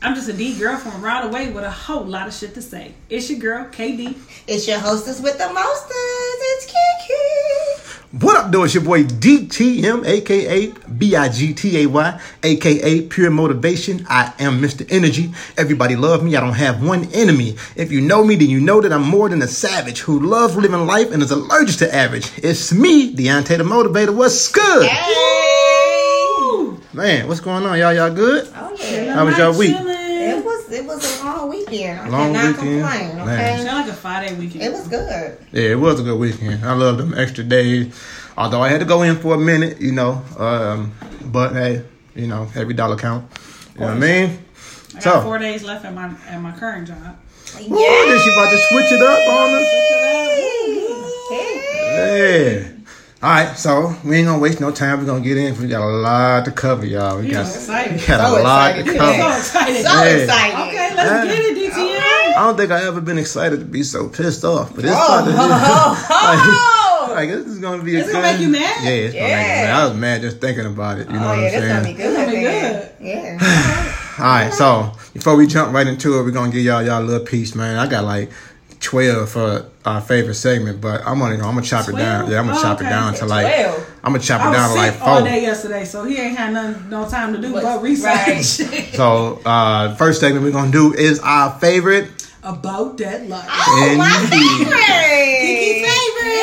I'm just a D girl from around the way with a whole lot of shit to say. It's your girl, KD. It's your hostess with the mostest. It's Kiki. What up, though? It's your boy DTM, aka B-I-G-T-A-Y, aka Pure Motivation. I am Mr. Energy. Everybody love me. I don't have one enemy. If you know me, then you know that I'm more than a savage who loves living life and is allergic to average. It's me, Deontay the Motivator. What's good? Hey. Man, what's going on? Y'all, y'all good? Oh yeah. How was your week? It was it was a long weekend. I Long cannot weekend. complain. Man. Okay. Sound like a five day weekend. It was good. Yeah, it was a good weekend. I love them extra days. Although I had to go in for a minute, you know. Um, but hey, you know, every dollar count. You know what I mean? I got So, four days left at my at my current job. Ooh, then she about to switch it up on us. Hey. Yeah. All right, so we ain't gonna waste no time. We're gonna get in. We got a lot to cover, y'all. We You got, excited. we got So a lot excited. to So excited. So Yeah. excited. Okay, let's Yeah. get it, DTM. I don't think I ever been excited to be so pissed off, but it's Oh, about to. oh, like, this is gonna be. a It's gonna good- make you mad? Yeah, it's gonna make me Yeah. mad. I was mad just thinking about it. You know oh what yeah, I'm that's saying? gonna be good. gonna be then. Yeah. All right, so before we jump right into it, we're gonna give y'all y'all a little piece, man. I got like twelve for our favorite segment, but I'm gonna I'm gonna chop it down. Yeah, I'm gonna Oh, chop it down to like 12. I'm gonna chop it down to like sick all day yesterday, so he ain't had none, no time to do But- but research So uh first segment we're gonna do is our favorite. about that life. Oh, my Indeed. favorite. Kiki favorite.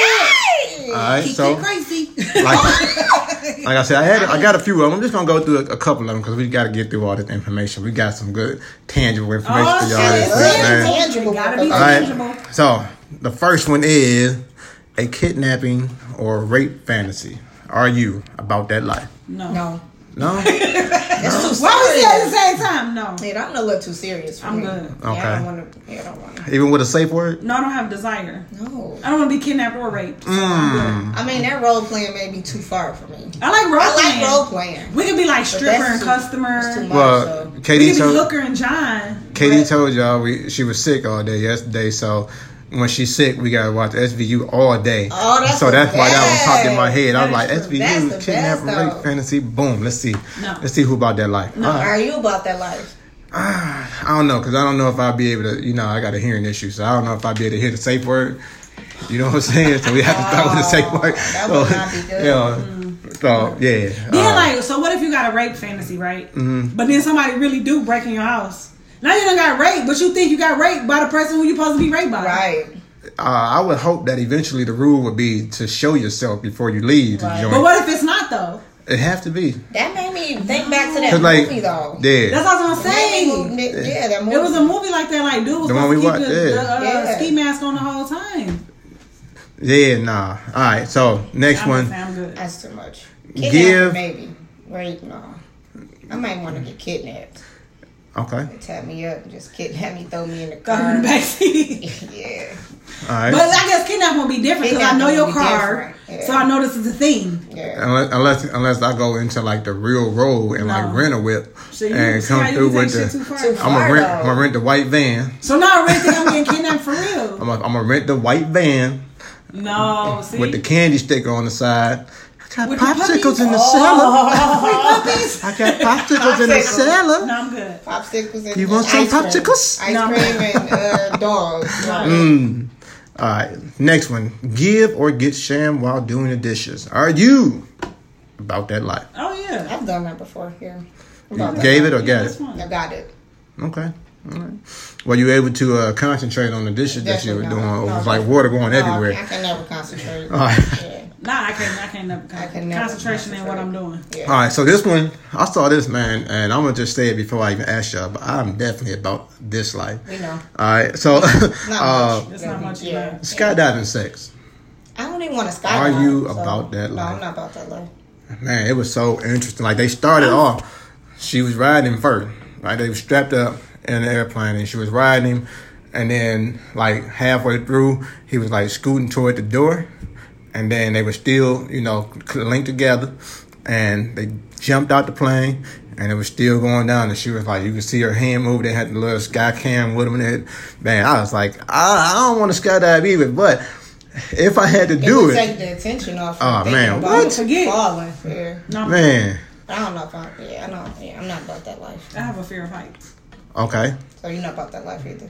Yay. All right, Kiki so crazy. like like I said, I had I got a few of them. I'm just gonna go through a, a couple of them because we got to get through all this information. We got some good tangible information Oh, for y'all. shit, this week, man. Tangible. Gotta be All tangible. right. So the first one is a kidnapping or rape fantasy. Are you about that life? No. No. No. It's too Why was it at the same time? No. Yeah, I'm a little too serious for I'm me. good. Yeah, I Okay. don't want to. Yeah, I don't want to. Even with a safe word. No, I don't have desire. No. I don't want to be kidnapped or raped. So I'm. Mm. I mean, that role playing may be too far for me. I like role I like playing. role playing. We could be like But stripper and too- customer. that's too much. Well, so- We Katie could be told hooker and John. Katie but- told y'all we she was sick all day yesterday. So when she's sick, we gotta watch SVU all day. Oh, that's so that's why that one popped in my head. I was like, is true. SVU the kidnap rape fantasy. Boom. Let's see. No. Let's see who about that life. No. All right. Are you about that life? I don't know because I don't know if I'll be able to. You know, I got a hearing issue, so I don't know if I'll be able to hear the safe word. You know what I'm saying? So we have to start with the safe Oh, word. that so, would not be good. You know, so yeah. Then uh, like, so what if you got a rape fantasy, right? Mm-hmm. But then somebody really do break in your house. Now you don't got raped, but you think you got raped by the person who you supposed to be raped by. Right. uh, I would hope that eventually the rule would be to show yourself before you leave the Right. joint. But what if it's not though? it have to be. That made me think back to that 'Cause, like, movie though. yeah. That's what I'm It made saying. me Yeah, that movie. It was a movie like that, like dude was The one we keep watched, the, yeah. the, uh, Yeah. ski mask on the whole time. Yeah, nah. All right, so next I'm, one. I'm good. That's too much. Give- Kidnapping, maybe. Rape, no. I might want to get kidnapped. Okay, Tap me up and just kidnap me, throw me in the Go in car. the backseat. yeah. all right. But I guess kidnap won't be different because I know your car, yeah. so I know this is a thing. Yeah. Unless, unless unless I go into like the real road and like rent a whip So and see come through with the. too far. Too I'm far. gonna rent. though. I'm gonna rent the white van. So now I really think I'm getting kidnapped for real. I'm gonna, I'm gonna rent the white van No, see. with the candy sticker on the side. I got With popsicles puppies? in the Oh, free puppies. cellar. I got popsicles in the cellar. No, I'm good. Popsicles and You want some ice cream. popsicles? Ice No. cream and uh, dogs. Right. Mm. All right, next one. Give or get sham while doing the dishes. Are you about that life? Oh yeah. I've done that before here. You About that. gave it or Yeah, got it? fine. I got it. Okay. All right. Were you able to uh, concentrate on the dishes that you were Definitely doing? not. Or No, was like water going No, everywhere? I can never concentrate. All right. Yeah. Nah, I can't. I can't never. I can never concentration in what I'm doing. Yeah. All right, so this one, I saw this man, and I'm gonna just say it before I even ask y'all, but I'm definitely about this life. We know. All right, so Not uh, much. It's not much Yeah. skydiving sex, I don't even want to skydive. Are you so- about that No, life? I'm not about that life. man, it was so interesting. Like they started off, she was riding him first, right? They were strapped up in the airplane, and she was riding him, and then like halfway through, he was like scooting toward the door, and then they were still, you know, linked together, and they jumped out the plane. And it was still going down, and she was like, you could see her hand move. They had the little sky cam with them, and it, man, I was like, I, I don't want to skydive either, but if I had to It do would it, take the attention off. Oh, from man, thinking about what? Forget. Falling. Yeah. No, man, I don't know if I'm. Yeah, I don't. Yeah, I'm not about that life. I have a fear of heights. Okay. So you're not about that life either.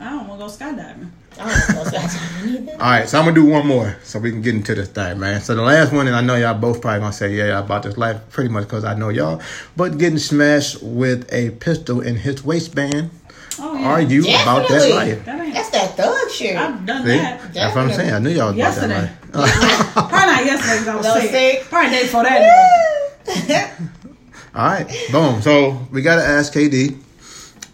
I don't want to go skydiving. I don't know about that either. All right, so I'm gonna do one more so we can get into this thing, man. So the last one, and I know y'all both probably gonna say, yeah, about this life, pretty much because I know y'all. But getting smashed with a pistol in his waistband. Oh yeah. Are you about that life? That. That's that thug shit. I've done See? that. That's what I'm saying. I knew y'all was about that life. Probably not yesterday because I was No, sick. sick. Probably the day before that. All right, boom. So we gotta ask KD.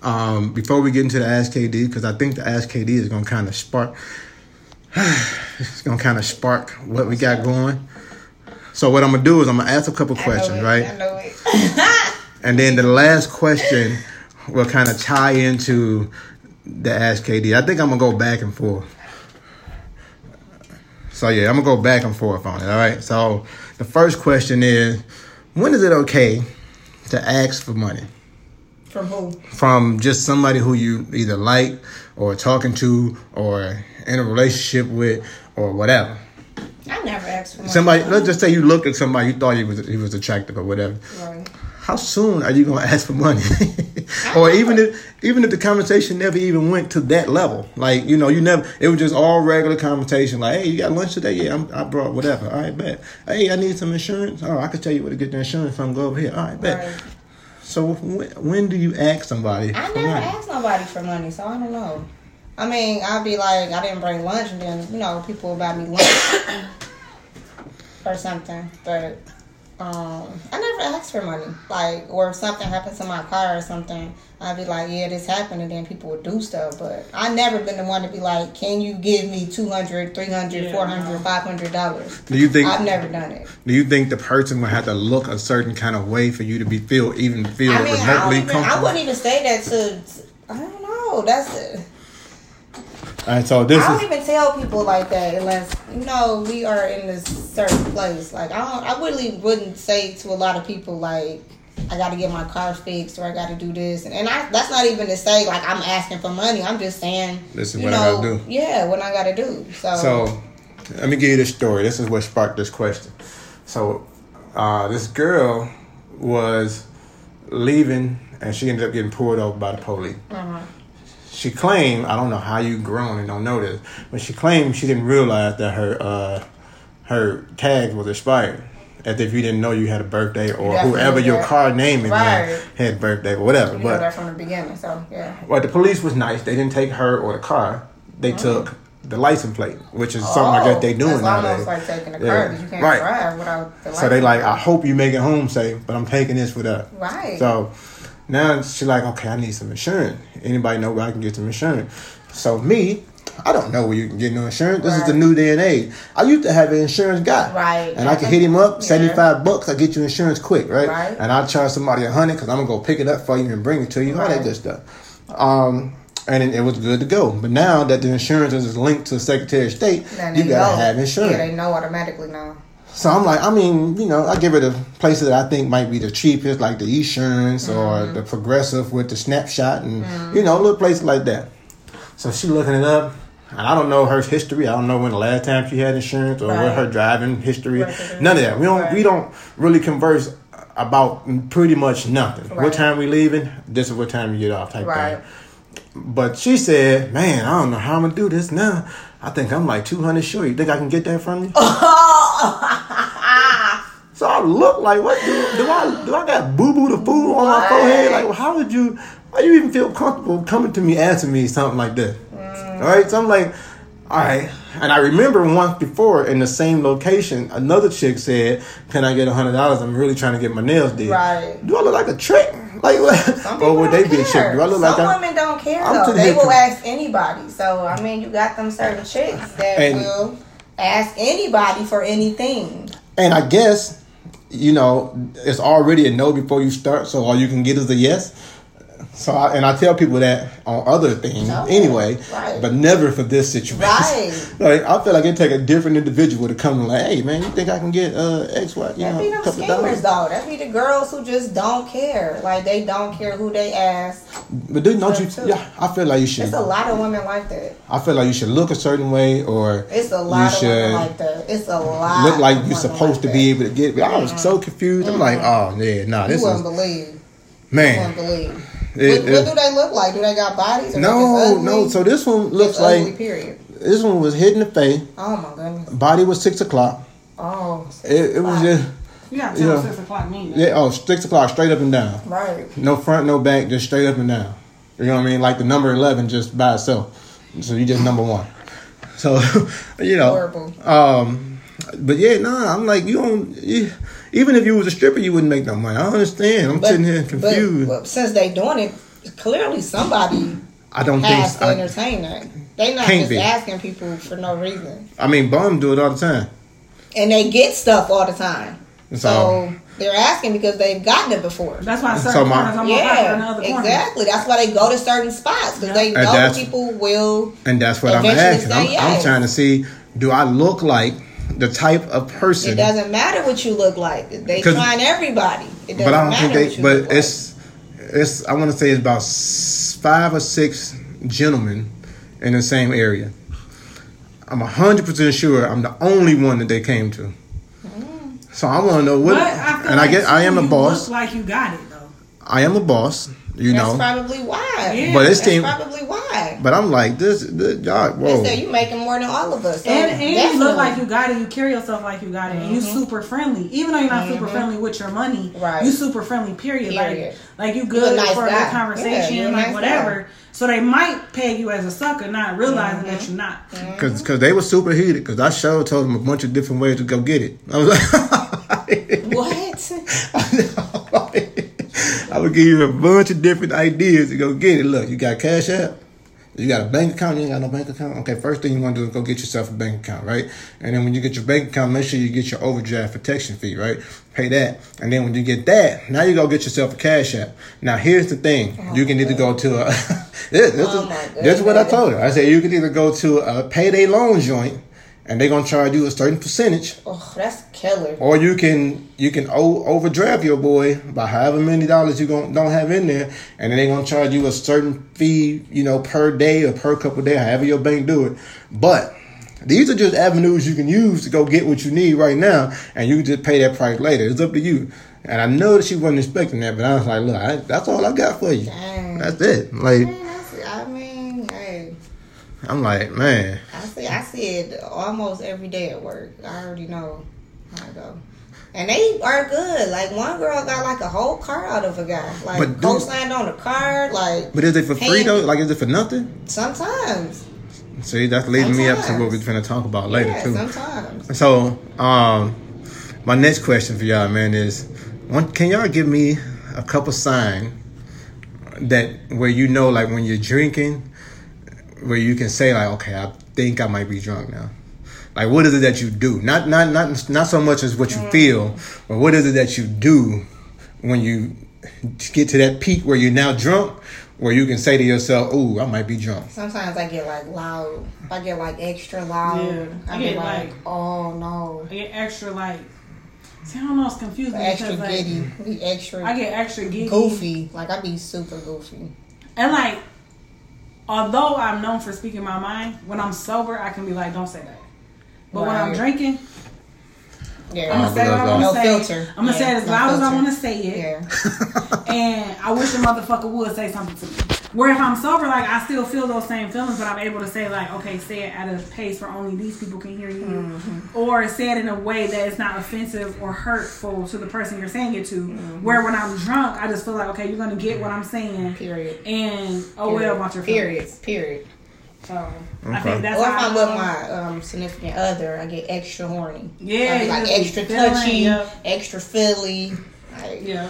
Um, before we get into the Ask KD, because I think the Ask KD is gonna kind of spark. it's gonna kind of spark what we got going. So what I'm gonna do is I'm gonna ask a couple questions, it, right? I know it. And then the last question will kind of tie into the Ask KD. I think I'm gonna go back and forth. So yeah, I'm gonna go back and forth on it. All right. So the first question is, when is it okay to ask for money From who? from just somebody who you either like or talking to or in a relationship with or whatever? I never asked for money. Somebody, let's just say you looked at somebody you thought he was he was attractive or whatever. Right. how soon are you gonna ask for money? or even if even if the conversation never even went to that level, like you know, you never. It was just all regular conversation. Like, hey, you got lunch today? Yeah, I'm, I brought whatever. All right, bet. Hey, I need some insurance. Oh, I can tell you where to get the insurance from. Go over here. All right, bet. Right. So when, when do you ask somebody? I never money? asked nobody for money, so I don't know. I mean, I'd be like, I didn't bring lunch, and then you know, people would buy me lunch or something. But um, I never asked for money. Like, or if something happened to my car or something, I'd be like, yeah, this happened, and then people would do stuff. But I never been the one to be like, can you give me 200 300 Yeah, 400 no. 500 dollars? Do you think? I've never done it. Do you think the person would have to look a certain kind of way for you to be feel even feel I mean, I, don't remotely even, I comfortable? wouldn't even say that to. I don't know. That's it. Right, so this I don't is even tell people like that unless you know we are in this certain place. Like I don't, I really wouldn't say to a lot of people like I got to get my car fixed or I got to do this, and, and I, that's not even to say like I'm asking for money. I'm just saying This is what I know, gotta do. Yeah, what I got to do. So, So, let me give you this story. This is what sparked this question. So, uh, this girl was leaving, and she ended up getting pulled over by the police. uh-huh. She claimed, I don't know how you grown and don't know this, but she claimed she didn't realize that her uh, her tag was expired. As if you didn't know you had a birthday or Definitely, whoever your car name in there had birthday or whatever. you know but that from the beginning. So yeah. well, the police was nice. They didn't take her or the car. They took the license plate, which is something I guess they doing Oh, nowadays. almost like taking a car because you can't Right. drive without the. So they like, I hope you make it home safe, but I'm taking this for that. Right. So now she's like, okay, I need some insurance. Anybody know where I can get some insurance? So me, I don't know where you can get no insurance. This is the new day and age. I used to have an insurance guy. Right. And I can hit him up, Yeah. 75 bucks, I get you insurance quick, right? Right. And I'll charge somebody a hundred because I'm going to go pick it up for you and bring it to you, all that good stuff. Um, and it, it was good to go. But now that the insurance is linked to the Secretary of State, Then you got to know. have insurance. Yeah, they know automatically now. So I'm like, I mean, you know, I give it a places that I think might be the cheapest, like the Esurance or mm-hmm. the Progressive with the snapshot, and mm-hmm. you know, little places like that. So she looking it up, and I don't know her history. I don't know when the last time she had insurance or what her driving history. Right. None of that. We don't. Right. We don't really converse about pretty much nothing. What time we leaving? This is what time you get off. Type Right. thing. But she said, "Man, I don't know how I'm gonna do this now. I think I'm like 200 short. You think I can get that from you?" So I look like what do, do I do? I got boo boo the fool on my forehead. Like, how would you? Why you even feel comfortable coming to me asking me something like that? Mm. All right, so I'm like, all right. And I remember once before in the same location, another chick said, "Can I get a hundred dollars? I'm really trying to get my nails did." Right. Do I look like a trick? Like what? Some or would they don't be a care. chick? Do I look Some like I'm, Some women don't care I'm though. They will ask anybody. So I mean, you got them certain chicks that And- will ask anybody for anything. And I guess, you know, it's already a no before you start, so all you can get is a yes. So, I, and I tell people that on other things Oh, anyway, right. but never for this situation. Right. like I feel like it take a different individual to come and like, hey man, you think I can get uh X Y, you That know, be a them schemers dollars? though. That be the girls who just don't care. Like they don't care who they ask. But then don't you? Too. Yeah, I feel like you should. It's a lot of women like that. I feel like you should look a certain way, or It's a you lot of should women like that. It's a lot. look like you're supposed like to be able to get. But I was so confused. I'm like, oh yeah, nah, You this is believe. Wouldn't believe. It- what, it- what do they look like? Do they got bodies? Or no, no. So this one looks Just ugly, like period. this one was hit in the face. Oh my goodness. Body was six o'clock. Oh. It, it was just You gotta tell Yeah. six o'clock mean. yeah. Oh, six o'clock, straight up and down. Right. No front, no back, just straight up and down. You know what I mean? Like the number eleven just by itself. So you just number one. So you know. Horrible. Um, but yeah, nah. I'm like you don't. You, even if you was a stripper, you wouldn't make no money. I understand. I'm sitting here confused. But, but since they doing it, clearly somebody I don't think. has to I, entertain that. They not Can't just be. asking people for no reason, I mean, bums do it all the time. and they get stuff all the time. So- So they're asking because they've gotten it before. That's why certain So my- corners are more Yeah, other exactly. That's why they go to certain spots because they And know people will. And that's what I'm Eventually asking. I'm, say I'm trying to see, do I look like the type of person. It doesn't matter what you look like. They 'Cause- trying everybody. It doesn't But I don't matter think they. But look like. it's it's. I want to say it's about five or six gentlemen in the same area. I'm hundred percent sure I'm the only one that they came to. Mm. So I want to know what. But I feel and I like get. I am too, a boss. Look like you got it though. I am a boss. You That's know. probably why. Yeah. But it's That's team. probably why. But I'm like this. this y'all, They whoa. say you making more than all of us. So And, and you look like you got it. You carry yourself like you got it, and you mm-hmm. super friendly. Even though you're not super mm-hmm. friendly with your money, Right. you super friendly. Period. Period. Like, like you good a nice for a good conversation, Yeah, like nice whatever. So they might peg you as a sucker, not realizing that Mm-hmm. you're not. Mm-hmm. Cause, cause they were super heated. Cause I sure told them a bunch of different ways to go get it. I was like, What? I would give you a bunch of different ideas to go get it. Look, you got cash app. You got a bank account. You ain't got no bank account. Okay, first thing you want to do is go get yourself a bank account, right? And then when you get your bank account, make sure you get your overdraft protection fee, right? Pay that. And then when you get that, now you go get yourself a cash app. Now here's the thing: you can either go to a. this, this, Oh is, is what I told her. I said you can either go to a payday loan joint, and they're gonna charge you a certain percentage, Oh, that's killer. or you can you can o- overdraft your boy by however many dollars you gon' don't have in there, and then they're gonna charge you a certain fee, you know, per day or per couple day, however your bank do it. But these are just avenues you can use to go get what you need right now, and you can just pay that price later. It's up to you. And I know that she wasn't expecting that, but I was like, look, I, that's all I got for you. Dang. That's it. Like Man, that's, I mean, hey, I'm like, man. I see, I see it almost every day at work. I already know how I go. And they are good. Like one girl got like a whole car out of a guy. Like But co-signed on the car. Like But is it for free though? Like, is it for nothing? sometimes. See, that's leading me up to what we're gonna talk about later yeah, too. sometimes. So, um, my next question for y'all, man, is one, can y'all give me a couple sign that where you know, like when you're drinking, where you can say, like, okay, I think I might be drunk now. Like, what is it that you do? Not, not, not, not so much as what you feel, but what is it that you do when you get to that peak where you're now drunk, where you can say to yourself, "Ooh, I might be drunk." Sometimes I get like loud. I get like extra loud. Yeah. I I get get, like, like- oh no, I get extra like. See, I don't know. It's confusing extra because like giddy, be extra I get extra giddy, goofy. Like I be super goofy. and like, although I'm known for speaking my mind, when I'm sober, I can be like, "Don't say that." But when I'm drinking, Yeah, I'm gonna say what I want to No say. filter. I'm gonna say it as no loud as I want to say it. yeah. and I wish a motherfucker would say something to me. Where if I'm sober, like I still feel those same feelings, but I'm able to say like, okay, say it at a pace where only these people can hear you, Mm-hmm. or say it in a way that it's not offensive or hurtful to the person you're saying it to. Mm-hmm. Where when I'm drunk, I just feel like, okay, you're gonna get what I'm saying, Period. and oh well about your Period. Period. So I Okay. think that's Or if I'm with my um, significant other, I get extra horny. Yeah, I be like just be extra feeling, touchy, yeah. extra filly. Like, yeah.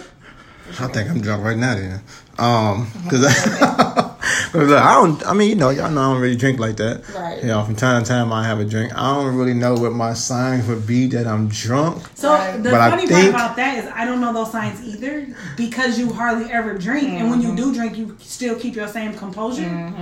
I think I'm drunk right now, then. Um, cause, I, 'cause look, I don't. I mean, you know, y'all know I don't really drink like that. Right. You know, from time to time I have a drink. I don't really know what my signs would be that I'm drunk. So Right. the But I funny think- part about that is I don't know those signs either because you hardly ever drink, and when you do drink, you still keep your same composure.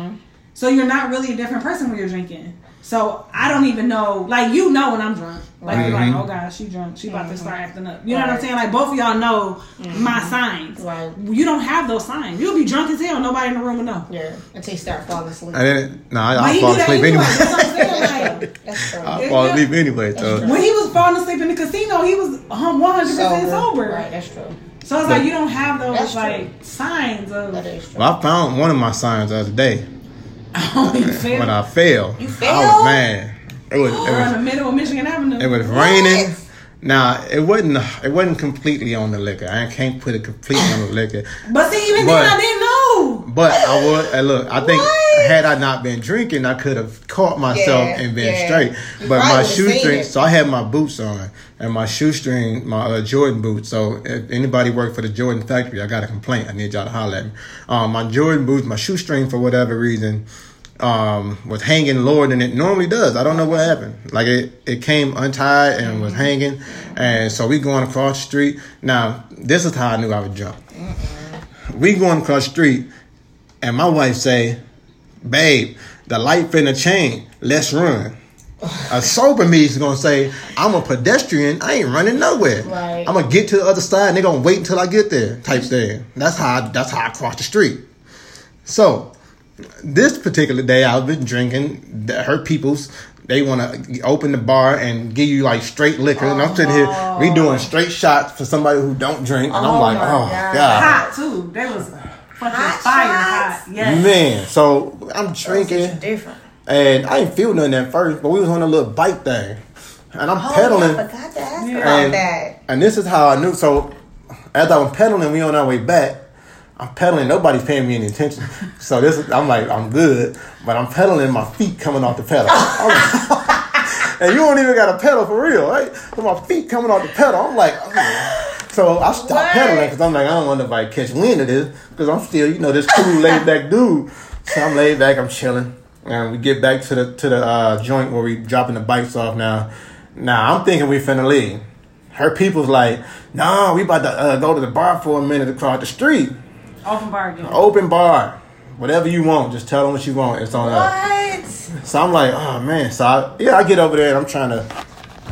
So you're not really a different person when you're drinking. So I don't even know. Like you know when I'm drunk. Like you're like, oh god, she drunk. She about to start acting up. You know what I'm saying? Like both of y'all know my signs. Right. You don't have those signs. You'll be drunk as hell. Nobody in the room will know. yeah, until you start falling asleep. And then, no, I, I'll he fall asleep anyway. anyway. That's I'm saying. Like, That's true. I'll fall asleep anyway. So when he was falling asleep in the casino, he was um, 100% sober. Right, that's true. So i it's like you don't have those That's true. like signs of That is true. Well, I found one of my signs the other day oh, you feel when I fell. You I fell? was mad. It was. It We're in the middle of Michigan Avenue. It was raining. Now it wasn't. It wasn't completely on the liquor. I can't put it completely on the liquor. but see, even But- then, I didn't know. But I would. Look, I think What? had I not been drinking, I could have caught myself Yeah, and been yeah. straight. You But my shoestring. So I had my boots on and my shoestring, my uh, Jordan boots. So if anybody worked for the Jordan factory, I got a complaint. I need y'all to holler at me. Um, my Jordan boots, my shoestring, for whatever reason. Um, was hanging lower than it normally does. I don't know what happened. Like it, it came untied and was hanging, and so we going across the street. Now this is how I knew I was drunk. We going across the street, and my wife say, "Babe, the light finna change. Let's run." A sober me is gonna say, "I'm a pedestrian. I ain't running nowhere. Right. I'm gonna get to the other side, and they gonna wait until I get there." Type thing. That's how. I, that's how I cross the street. So, this particular day, I've been drinking. the- Her people's. They want to open the bar and give you like straight liquor, and I'm sitting here. We oh. doing straight shots for somebody who don't drink, and I'm Oh like, oh God. god. Hot too. They was fucking Hot fire shots? hot. Yes. Man, so I'm drinking, different. and I didn't feel nothing at first, but we was on a little bike thing, and I'm Oh, pedaling, I forgot to ask Yeah. about and, that. and this is how I knew. So as I was pedaling, we on our way back. I'm pedaling, nobody's paying me any attention. So this is, I'm like, I'm good, but I'm pedaling, my feet coming off the pedal. and you don't even got a pedal for real, right? So my feet coming off the pedal. I'm like, oh. so I stopped What? pedaling because I'm like, I don't want nobody to catch wind of this because I'm still, you know, this cool laid back dude. So I'm laid back, I'm chilling, and we get back to the to the uh, joint where we dropping the bikes off now. Now I'm thinking we finna leave. Her people's like, nah, we about to uh, go to the bar for a minute across the street. Open bar again. Open bar. Whatever you want, just tell them what you want. It's on us. What? So I'm like, oh man. So I, yeah, I get over there and I'm trying to.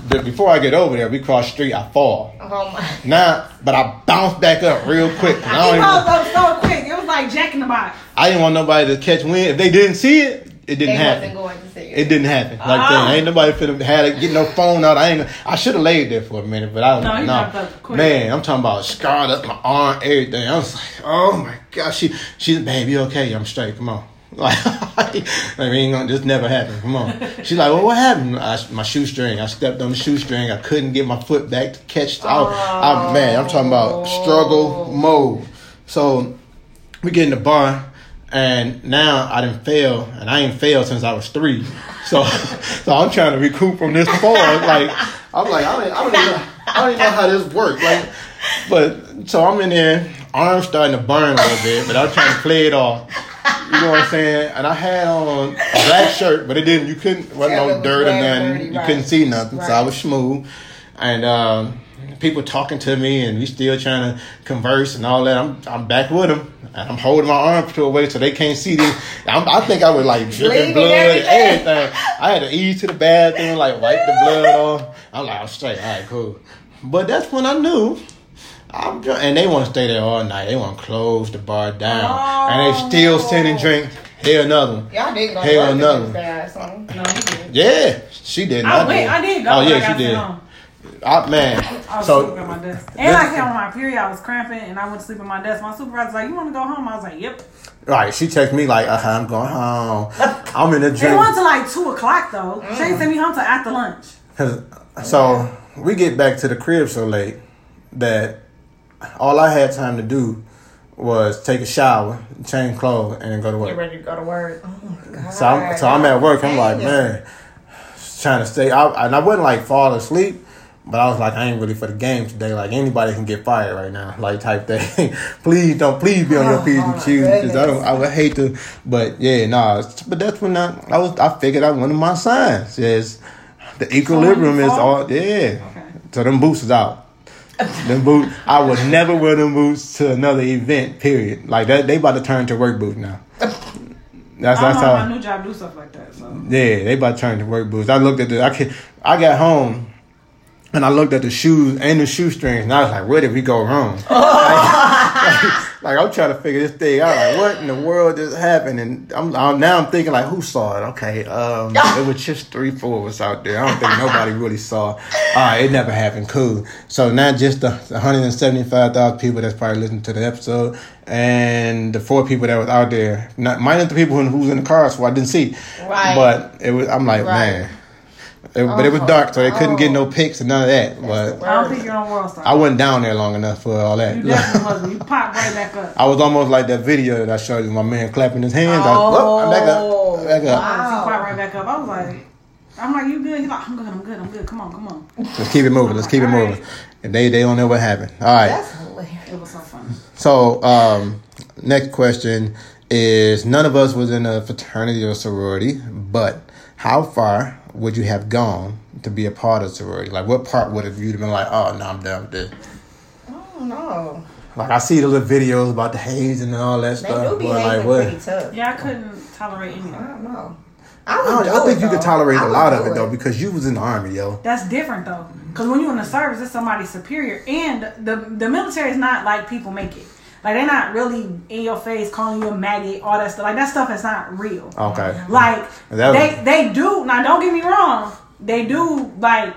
But before I get over there, we cross the street. I fall. Oh my. Nah, but I bounce back up real quick. I, don't It even, was so quick. It was like Jack in the Box. I didn't want nobody to catch wind. If they didn't see it, it didn't They happen. wasn't going to It it. didn't happen. Like that. Oh. Ain't nobody finna had it, get no phone out. I ain't. I should have laid there for a minute, but I don't No, you know. jumped up. Man, I'm talking about scarred up my arm, everything. I was like, oh my gosh, she, she's baby, okay? I'm straight. Come on. Like, I mean, gonna- this never happened. Come on. She's like, well, what happened? I, my shoestring. I stepped on the shoestring. I couldn't get my foot back to catch. I, I, man, I'm talking about struggle mode. So we get in the bar, and now I didn't fail, and I ain't failed since I was three. So, so I'm trying to recoup from this fall. Like I'm like I don't, I don't, even, know, I don't even know how this works. Like, but so I'm in there, arms starting to burn a little bit, but I'm trying to play it off. You know what I'm saying? And I had on a black shirt, but it didn't. You couldn't. wasn't Yeah, no dirt or nothing. dirty, you right. couldn't see nothing, so I was smooth. And um, people talking to me, and we still trying to converse and all that. I'm I'm back with them, and I'm holding my arm to away so they can't see this. I'm, I think I was like dripping blood, and everything. everything. I had to ease to the bathroom, like wipe the blood off. I'm like, I'm straight. All right, cool. But that's when I knew. I'm drunk, and they want to stay there all night. They want to close the bar down, and they still sending drinks. Here another. Y'all did go Hell work no. the next day or something. No. Yeah, she did. I not went. did. I did go. Oh yeah, she did. home. I, man, I was so sleeping at my desk. And I came on my period. I was cramping, and I went to sleep at my desk. My supervisor's like, "You want to go home?" I was like, "Yep." right, she texted me like, uh, "I'm going home. I'm in the gym. It gym." went to like two o'clock though. She ain't sent me home till after lunch. So we get back to the crib so late that all I had time to do was take a shower, change clothes, and then go to work. Get ready to go to work. Oh my god. So I'm, so I'm at work. I'm like, Dang. man, trying to stay. I, and I wasn't like fall asleep, but I was like, I ain't really for the game today. Like anybody can get fired right now, like type thing. please don't, please be on your Oh, p's and q's because I don't. I would hate to, but yeah, nah. But that's when I, I was. I figured out one of my signs is the equilibrium is all. Yeah. Okay. So them boots is out. them boot. I would never wear them boots to another event. Period. Like that. They about to turn to work boot now. That's that's how. my new job do stuff like that. So Yeah, they about to turn to work boots. I looked at the. I can, I got home, and I looked at the shoes and the shoestrings, and I was like, "Where did we go wrong?" like, like I'm trying to figure this thing out. Like, what in the world just happened? And I'm, I'm now I'm thinking like, who saw it? Okay, um, it was just three, four of us out there. I don't think nobody really saw. All right, it never happened. Cool. So not just the 175,000 people that's probably listening to the episode, and the four people that was out there, not minus the people who, who was in the car, so I didn't see. Right. But it was. I'm like, Right. man. It- but it was Oh, dark, so they couldn't get oh. no pics and none of that. But I don't think you're on World Star. I wasn't down there long enough for all that. you definitely wasn't. You popped right back up. I was almost like that video that I showed you, my man clapping his hands. I, Oh, oh, I'm back up, I'm back up. wow. He popped right back up. I was like, I'm like, you good? He's like, I'm good. I'm good. I'm good. Come on, come on. Let's keep it moving. Let's keep it moving. And they they don't know what happened. All right. That's hilarious. It was so funny. So um, next question is: None of us was in a fraternity or sorority, but how far would you have gone to be a part of sorority? Like, what part would have you been like? Oh no, I'm done with this. Oh, I don't know. Like I see the little videos about the hazing and all that They stuff. do be but like hazing what? pretty tough. Yeah, I couldn't tolerate any of I don't know. I, I, don't, would do I think it, you could tolerate I a would lot of do it though because you was in the army, yo. That's different though, because when you're in the service, it's somebody superior, and the the military is not like people make it. Like they're not really in your face calling you a maggot, all that stuff. Like that stuff is not real. Okay. Like That they they do now. Don't get me wrong. They do like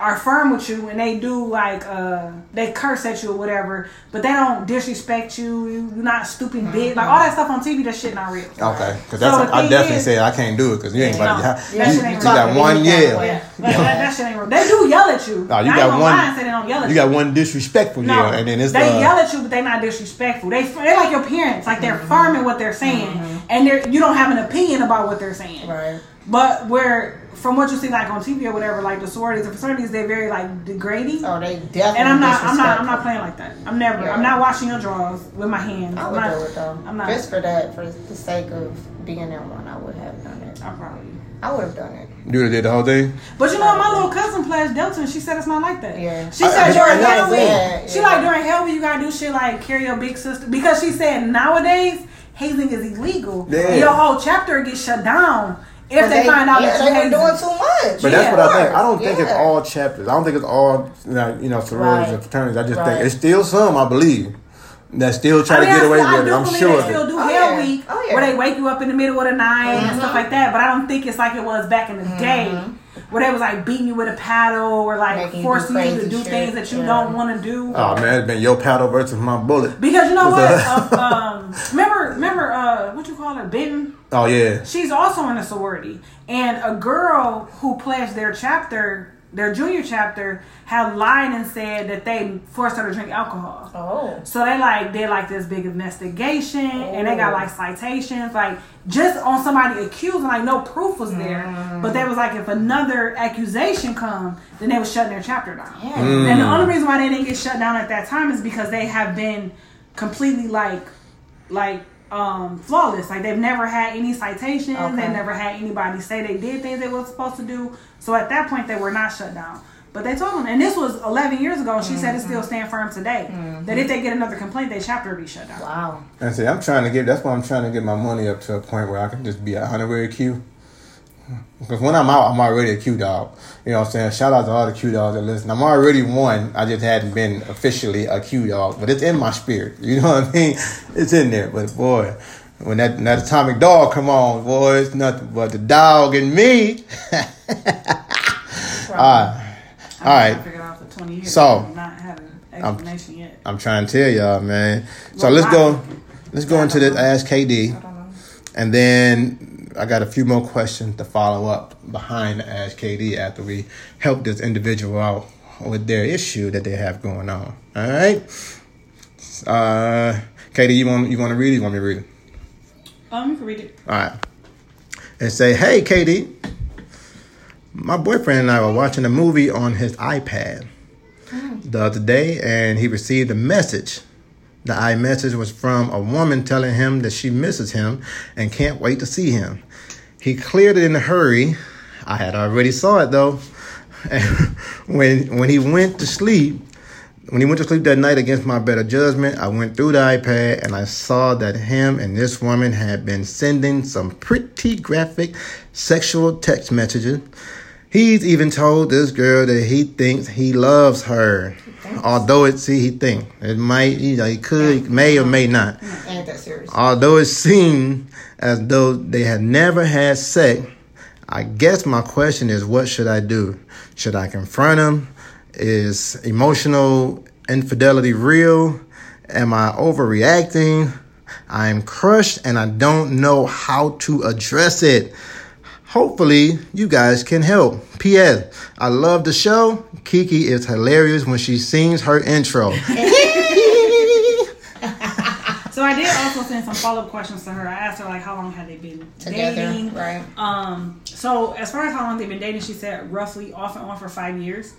are firm with you, and they do like uh they curse at you or whatever, but they don't disrespect you. You- You're not stupid big like all that stuff on TV. That shit not real. Okay, because So that's the I definitely is- said I can't do it because you ain't No, about to. that You, shit you, ain't you got one yell. Yeah, like, that, that shit ain't real. They do yell at you. No, you I got one. lie and say they don't yell at You You got one disrespectful No, yell, and then it's they uh, yell at you, but they're not disrespectful. They they're like your parents, like they're firm in what they're saying, Mm-hmm. and they're you don't have an opinion about what they're saying. Right. But where from what you see like on TV or whatever, like the sororities and fraternities, they're very like degrading. Oh, they definitely. and I'm not, I'm not, I'm not playing like that. I'm never, Yeah. I'm not washing your drawers with my hands. I I'm would not, do it though. I'm not. Just for that, for the sake of being in one, I would have done it. I probably. I would have done it. you would've did the whole thing. But you know, my little cousin pledged Delta, and she said it's not like that. Yeah. She said I- during I- Hell Week, yeah, she yeah. like during Hell Week, you gotta do shit like carry your big sister because she said nowadays hazing is illegal. Yeah. Your whole chapter gets shut down if But they, find out yeah, that they you're were doing too much. But yeah, that's what I think. I don't course. think it's all chapters. I don't think it's all you know, you know sororities Right. and fraternities. I just Right. think it's still some, I believe, that still try I mean, to get away I with it. do I'm sure. they of still do Oh, Hell yeah. Week Oh, yeah. where they wake you up in the middle of the night and Mhm. stuff like that. But I don't think it's like it was back in the day where they was like beating you with a paddle or like Making forcing you to do shit. things that you Yeah. don't want to do. Oh man, it's been your paddle versus my bullet. Because you know what? What's um, um, remember, remember, uh, what you call her, Benton? Oh yeah. She's also in a sorority, and a girl who pledged their chapter, their junior chapter, had lied and said that they forced her to drink alcohol. Oh. So they like did like this big investigation, and they got Oh. like citations, like just on somebody accused, and like no proof was there. But they was like, if another accusation come, then they was shutting their chapter down. Yeah. Mm. And the only reason why they didn't get shut down at that time is because they have been completely like, like um flawless. Like they've never had any citations. Okay. They've never had anybody say they did things they were supposed to do. So at that point, they were not shut down. But they told them, and this was 11 years ago. And she said it Mm-hmm. still stand firm today. That if they get another complaint, their chapter will be shut down. Wow. And see, I'm trying to get. That's why I'm trying to get my money up to a point where I can just be a honorary Q. Because when I'm out, I'm already a Q dog. You know what I'm saying? Shout out to all the Q dogs that listen. I'm already one. I just hadn't been officially a Q dog, but it's in my spirit. You know what I mean? It's in there. But boy, when that, that atomic dog come on, boy, it's nothing but the dog and me. all right. All right. been trying to figure it out for 20 years. So- I've not had an explanation yet. I'm trying to tell y'all, man. So Well, let's go. Let's go into this Ask KD. I don't know. And then I got a few more questions to follow up behind Ask KD after we help this individual out with their issue that they have going on. All right. Uh, KD, you want you want to read it? You want me to read it? Um, you can read it. All right. And say, hey, KD. My boyfriend and I were watching a movie on his iPad the other day, and he received a message. The iMessage was from a woman telling him that she misses him and can't wait to see him. He cleared it in a hurry. I had already saw it though. And when when he went to sleep, when he went to sleep that night against my better judgment, I went through the iPad and I saw that him and this woman had been sending some pretty graphic sexual text messages. He's even told this girl that he thinks he loves her. Although it see he think it might you know he could may or may not. Ain't that serious? Although it seemed as though they had never had sex, I guess my question is what should I do? Should I confront him? Is emotional infidelity real? Am I overreacting? I am crushed and I don't know how to address it. Hopefully, you guys can help. P.S. I love the show. Kiki is hilarious when she sings her intro. So I did also send some follow up questions to her. I asked her like how long had they been Together, dating. right? Um. So as far as how long they've been dating, she said roughly off and on for five years,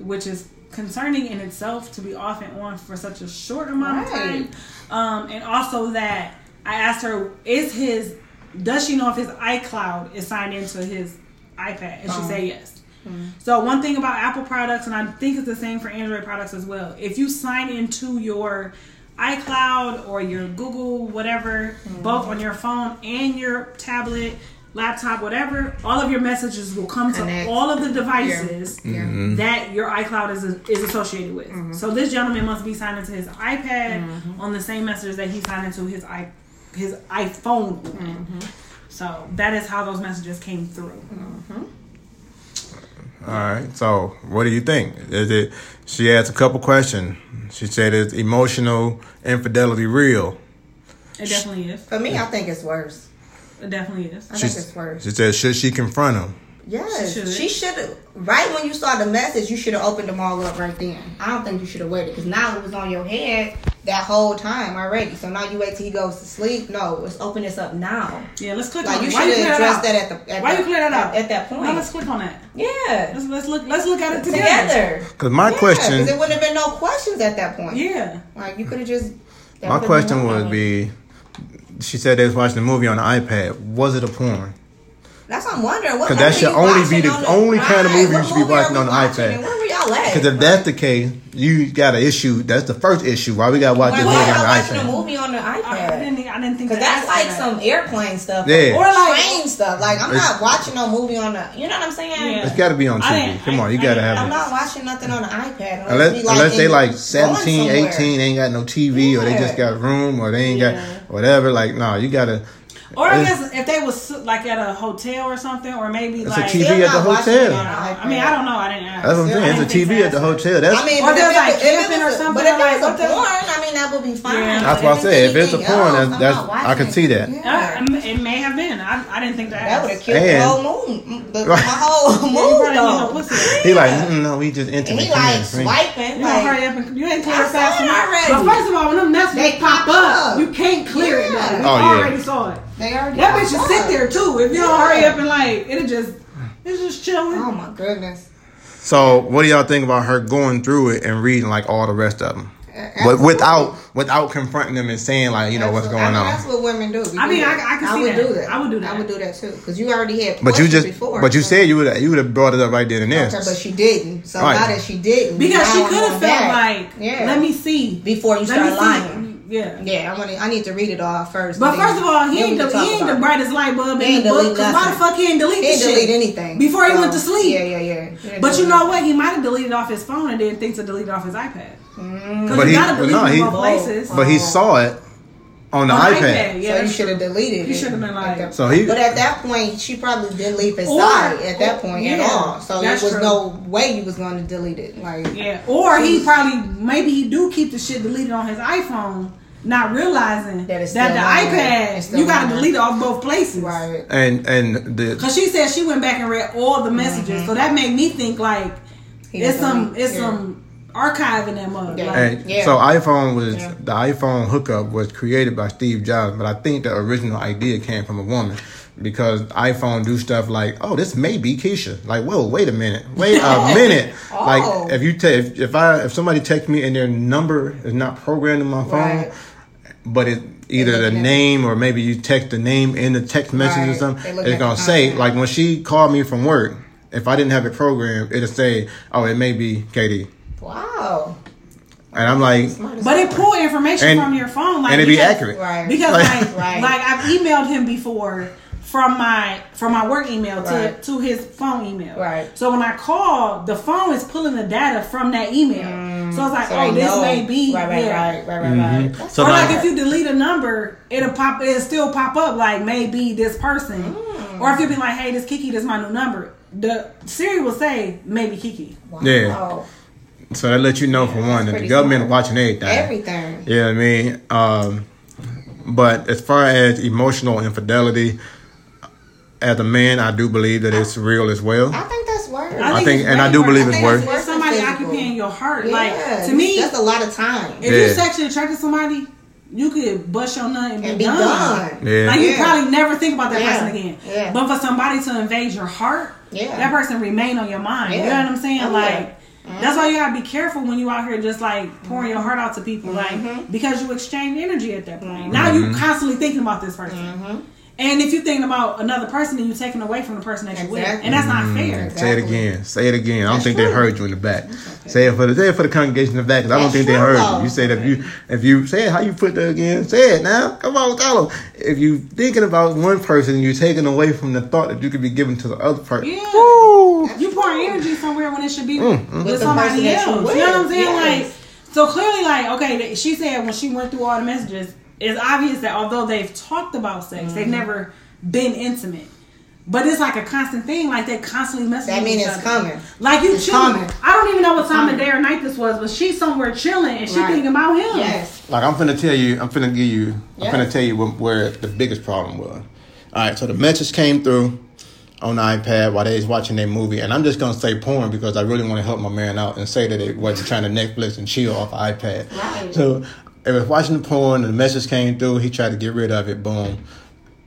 which is concerning in itself to be off and on for such a short amount of time. Um. And also that I asked her is his does she know if his iCloud is signed into his iPad, and she Phone. said yes. Hmm. So one thing about Apple products, and I think it's the same for Android products as well. If you sign into your iCloud or your Google whatever, hmm. both on your phone and your tablet, laptop, whatever, all of your messages will come Connect. to all of the devices Yeah. Mm-hmm. that your iCloud is is associated with. Mm-hmm. So this gentleman must be signed into his iPad mm-hmm. on the same messages that he signed into his i his iPhone. with. Mm-hmm. So that is how those messages came through. Mm-hmm. All right. So, what do you think? Is it? She asked a couple questions. She said, "Is emotional infidelity real?" It definitely is. For me, I think it's worse. It definitely is. I She, think it's worse. she said, "Should she confront him?" Yes, She should. she should have. Right when you saw the message, you should have opened them all up right then. I don't think you should have waited because now it was on your head that whole time already. So now you wait till he goes to sleep. No, let's open this up now. Yeah, let's click Like on you it. should Why you clear have that addressed out? that at the. At Why the, you clear that at, out? at that point? No, let's click on that. yeah, Let's, let's look. Let's look at it together. together. Because my Yeah, question, 'cause there wouldn't have been no questions at that point. Yeah. Like you could have just. that my question would be, she said they was watching the movie on the iPad. Was it a porn? That's what I'm wondering. Because that should only be the on the- only kind of movie you should be watching on the watching iPad. And Where were y'all at? Because if that's the case, you got an issue. That's the first issue. Why we got to watch this why movie y'all on watching the a movie on the I, I iPad? didn't. I didn't think Because to that's like that. some airplane stuff. Yeah. Or like- train stuff. Like I'm It's- not watching no movie on the. You know what I'm saying? Yeah. It's got to be on TV. didn't- Come on, you got to I- have I'm it. not watching nothing on the iPad Unless, we, unless they in- like 17, 18, they ain't got no TV, or they just got room, or they ain't Yeah. got whatever. Like, no, you got to. Or I guess if they was like at a hotel or something, or maybe It's a like. TV Still at the hotel. it on I mean, I don't know. I didn't ask. That's what I'm saying. It's a TV at the hotel. That's I mean, Or but they're like it, if it camping or something, but if like, it a the- porn, I mean, that would be fine. Yeah. That's But why I if said if it's a anything porn, else, that's, I'm that's I watching can see that. it. Uh, it may have been. I, I didn't think to. That would have killed And- the whole mood. The, my Right. whole Yeah, you need no pussy. He like, mm, no, we just And intimate. he like here, bring- swiping. You Like, hurry up and you ain't clear I it fast enough. already. But first of all, when them messages They pop pop up, up. you can't clear it. Yeah. Though. We Oh, yeah. already saw it. they already That bitch should sit there too. If you don't hurry up and like, it'll just, it's just chilling. Oh my goodness. So, what do y'all think about her going through it and reading like all the rest of them, but without without confronting them and saying like, you know, what's Absolutely. going I mean, on? That's what women do. We I do mean, that. I- I can see would that. do that. I would do that. I would do that too because you already had. But you just, before. but you so- said you would you would have brought it up right then and there. Okay, but she didn't. So Right. now that she didn't, Because she could have felt back. like, yeah. let me see. before you Let me start see. lying. Yeah. Yeah, I want. I need to read it all first. But first of all, he then we ain't the, he ain't the brightest light bulb He in the book. delete Cause why the fuck he ain't delete He the didn't shit? delete anything Before he went to sleep. Yeah, yeah, yeah. But you know what? He might have deleted off his phone and didn't think to delete off his iPad. Mm. Because But you he- gotta but delete no, it he- in both places. But he saw it on the On iPad. Yeah, so you should have deleted He should've been like- that So he- But at that point, she probably didn't leave his Or- side at that point at yeah, all. So there was true. no way you was going to delete it. Like, Yeah. Or he probably maybe he do keep the shit deleted on his iPhone, not realizing That it's that the iPad you gotta delete it off both places. right. And and the Cause she said she went back and read all the messages, so that made me think like He it's some it's yeah. some archive in that mug. Yeah. Like, Yeah. so iPhone was Yeah. the iPhone hookup was created by Steve Jobs, but I think the original idea came from a woman because iPhone do stuff like, oh, this may be Keisha. Like, whoa, wait a minute, wait a minute. Oh. Like, if you te- if, if I if somebody texts me and their number is not programmed in my phone, Right. but it either the looking at- name or maybe you text the name in the text message or Right. They something, it's at gonna say content. like when she called me from work. If I didn't have it programmed, it'll say, "Oh, it may be Katie," Wow. and I'm like, But it fuck. pull information And- from your phone, like and it be because- accurate. Right. Because Like- like, Right. like I've emailed him before from my from my work email to Right. to his phone email. Right. So when I call, the phone is pulling the data from that email. so it's like, So oh, this know. may be right, right, yeah. right, right, right, right. Mhm. That's So or like- like if you delete a number, it'll pop. It'll still pop up like maybe this person. Mm. Or if you be like, hey, this Kiki, this is my new number. The Siri will say maybe Kiki. wow. Yeah. So that lets you know for one that the government smart. watching everything. Everything. Yeah, I mean, um, but as far as emotional infidelity, as a man, I do believe that it's real as well. I think that's worse. I I think think, and I do worse. believe I it's think worse. it's worse. If somebody physical. occupying your heart, Yeah, like to me, that's a lot of time. if Yeah. you sexually attracted to somebody, you could bust your nut and be, and be done. done. Yeah. Like you Yeah. probably never think about that Yeah. person again. Yeah. But for somebody to invade your heart, Yeah. that person remain on your mind. You know what I'm saying? Oh, like yeah. that's why you gotta be careful when you out here just like pouring your heart out to people, Mm-hmm. like because you exchange energy at that point. Now you constantly thinking about this person. Mm-hmm. And if you're thinking about another person, then you're taking away from the person that you're with, and that's not fair. Say it again. Say it again. I don't That's think true. they heard you in the back. Say it for the say it for the congregation in the back. 'cause I don't That's think they heard though. you. You said if you if you say it, how you put that again? Say it now. Come on, tell them. If you thinking about one person, you're taking away from the thought that you could be giving to the other person. Yeah. Woo. You pouring energy somewhere when it should be Mm, with, With somebody else. you You know what I'm saying? Yes. Like, so clearly, like, okay, she said when she went through all the messages, it's obvious that although they've talked about sex, they've Mm-hmm. never been intimate. But it's like a constant thing. Like they constantly messaging. That mean each it's coming. Like you It's chilling. coming. I don't even know what time of day or night this was, but she's somewhere chilling and she Right. thinking about him. Yes. Like I'm finna tell you, I'm finna give you, I'm finna tell you wh- where the biggest problem was. All right, so the message came through on the iPad while they was watching their movie, and I'm just gonna say porn because I really want to help my man out and say that it wasn't trying to Netflix and chill off the iPad. Right. So they was watching the porn, and the message came through. He tried to get rid of it. Boom,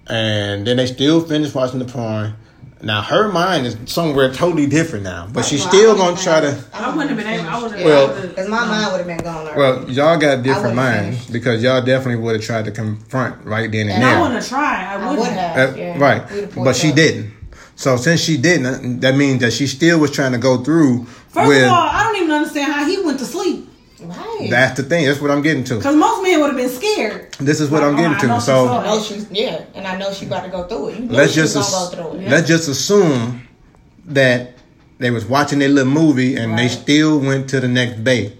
and then they still finished watching the porn. Now her mind is somewhere totally different now, but she's Well, still gonna try to. I wouldn't have been able. I would have. Well- Because my mind would have been gone already. Well, y'all got different minds finished. because y'all definitely would have tried to confront right then and, And I there. want to try. I I would would have. have. Uh, yeah. right, We'd have pulled but she up. didn't. So since she didn't, that means that she still was trying to go through First with. of all, I don't even understand how he went to sleep. Right. that's the thing. That's what I'm getting to. Because most men would have been scared. This is what I'm Like, oh, getting I to. know So saw I know she's yeah, and I know she about to go through it. You let's just ass- go through it. let's just assume that they was watching their little movie and they still went to the next day,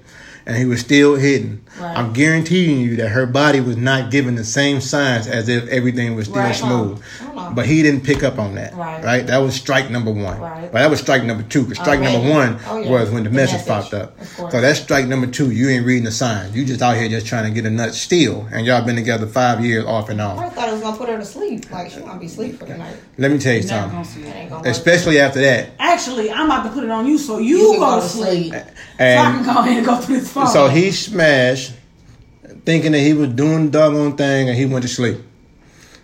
and he was still hidden. Right. I'm guaranteeing you that her body was not giving the same signs as if everything was still Right. smooth. I don't. But he didn't pick up on that. Right. That was strike number one. Right. But that was strike number two. 'cause strike Already. number one Oh, yeah. was when the, The message, message. popped up. So that's strike number two. You ain't reading the signs. You just out here just trying to get a nut still, and y'all been together five years off and on. I thought it was gonna put her to sleep. Like she gonna be asleep for the night. Let me tell you something. gonna see That it. ain't gonna work. Especially after that. Actually, I'm about to put it on you so you, You can go, to sleep. So I can go ahead and go through this phone. So he smashed, thinking that he was doing the doggone thing, and he went to sleep.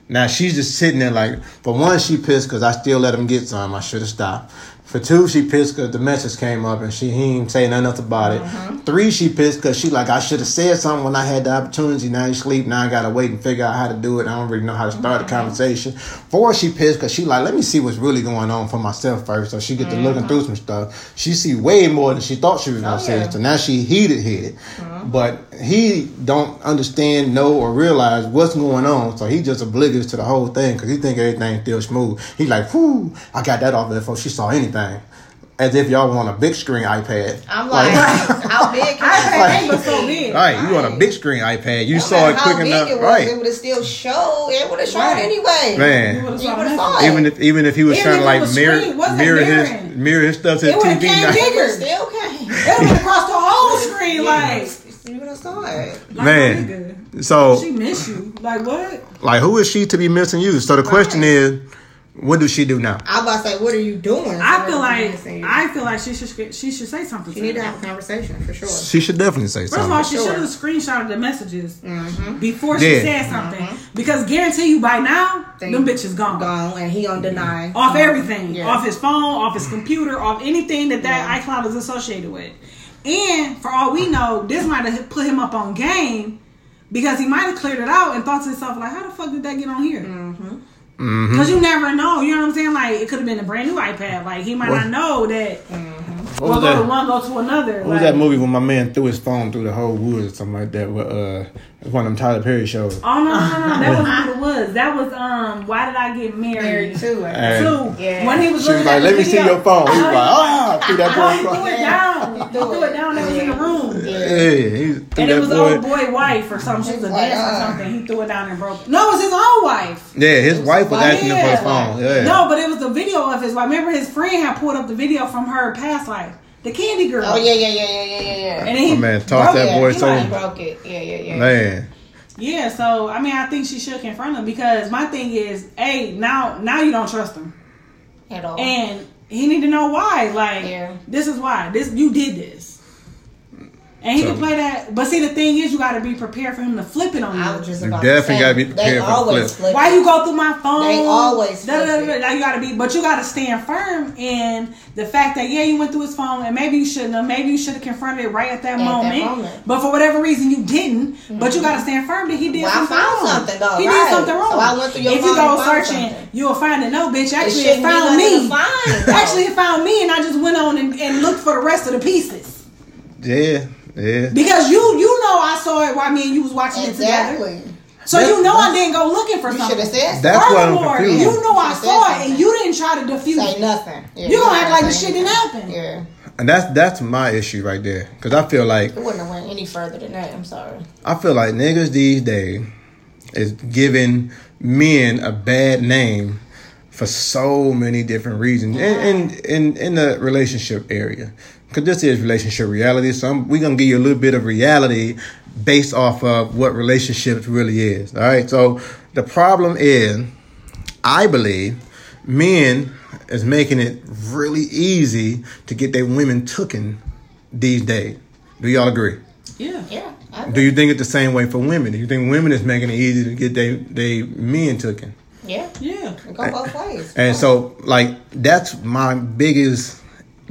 Now she's just sitting there like, for one, she pissed because I still let him get some. I should have stopped. For two, she pissed because the message came up and she he ain't say nothing else about it. Mm-hmm. Three, she pissed because she like I should have said something when I had the opportunity. Now you sleep. Now I gotta wait and figure out how to do it. I don't really know how to start a mm-hmm. conversation. Four, she pissed because she like let me see what's really going on for myself first. So she get to looking through mm-hmm. some stuff. She see way more than she thought she was gonna Oh, see. yeah. So now she heated headed. But he don't understand, know, or realize what's going on. So he just oblivious to the whole thing because he think everything still smooth. He like, whoo, I got that off before she saw anything. As if y'all want a big screen iPad. I'm like, how big can iPad I ain't so big. Right, you want a big screen iPad. You No saw matter it how quick big enough. It was, right. It would have still showed. It would have shown Right. anyway. Man. would've You saw would have that. saw it. Even if even if he was Even trying to like mirror screen, mirror his mirror his stuff to his It would've TV. came now. big. still came. It would across the whole screen, like, you would have saw it. like Man. nigga, So She miss you. Like what? like who is she to be missing you? So the question Right. is, what does she do now? I was about to say, what are you doing? I feel like I, I feel like she should she should say something. She to need to have a conversation for sure. She should definitely say First of all, she Sure. should have screenshotted the messages Mm-hmm. before she Yeah. said something. Because guarantee you by now, them bitches gone. Gone, and he on deny. Off everything. Yeah. Off his phone, off his computer, off anything that that iCloud is associated with. And for all we know, this might have put him up on game because he might have cleared it out and thought to himself, like, how the fuck did that get on here? Mm-hmm. Mm-hmm. Because you never know. You know what I'm saying? Like, it could have been a brand new iPad. Like, he might Well- not know that. What Or was go to one, go to another. What was that movie when my man threw his phone through the whole woods or something like that? With, uh, one of them Tyler Perry shows. Oh no, no, no, that wasn't what it was. That was um, why did I get married? Married too. right? And Two. Yeah. When he was She was like, at "Let the me see your phone." He was like, "Ah!" Threw that No, he boy. threw it down. He He threw threw it it. down. That was in the room. Yeah, he And it was boy. old boy wife or something. She was a oh Like, dancer or something. He threw it down and broke. No, it was his own wife. Yeah, his wife was wife. asking him for his phone. Yeah. No, but it was the video of his wife. Remember, his friend had pulled up the video from her past life, the candy girl. Oh yeah, yeah, yeah, yeah, yeah, yeah, yeah. And then he My man tossed broke that it. boy he so- like broke it. Yeah, yeah, yeah. Man, Yeah, so I mean, I think she should confront him because my thing is, hey, now now you don't trust him, At all. and he need to know why. Like, Yeah. this is why. This you did this, and he So- can play that. But see, the thing is, you got to be prepared for him to flip it on you. I you. was just You definitely to say, gotta be they prepared for the always flip. flip. Why you go through my phone? They always Da, da, da, flip da. it. You gotta be, but you gotta stand firm in the fact that yeah, you went through his phone, and maybe you shouldn't have. Maybe you should have confronted it right at that, that moment. moment. But for whatever reason, you didn't. But you mm-hmm. gotta stand firm that he did Well, I something found wrong. something, though, He right. did something wrong. So I went through your if you go and searching, something. you'll find it. No, bitch. Actually, it, shouldn't found me. find. Actually, it found me, and I just went on and, and looked for the rest of the pieces. yeah, yeah. Because you, you know, I saw it while me and you was watching it together. Exactly. So you know I didn't go looking for You something. should have said That's why I'm Furthermore, confused. you know I saw said it and you didn't try to defuse Say it. nothing. Yeah, You gonna act like the shit didn't happen. Yeah. And that's that's my issue right there. Cause I feel like It wouldn't have went any further than that. I'm sorry. I feel like niggas these days is giving men a bad name for so many different reasons in in in, in the relationship area. Cause this is relationship reality. So I'm, we gonna give you a little bit of reality based off of what relationships really is. All right. So the problem is, I believe, men is making it really easy to get their women tooken these days. Do y'all agree? Yeah. Yeah. Do you think it's the same way for women? Do you think women is making it easy to get they they men taken? yeah. Yeah. It go both ways. And so like that's my biggest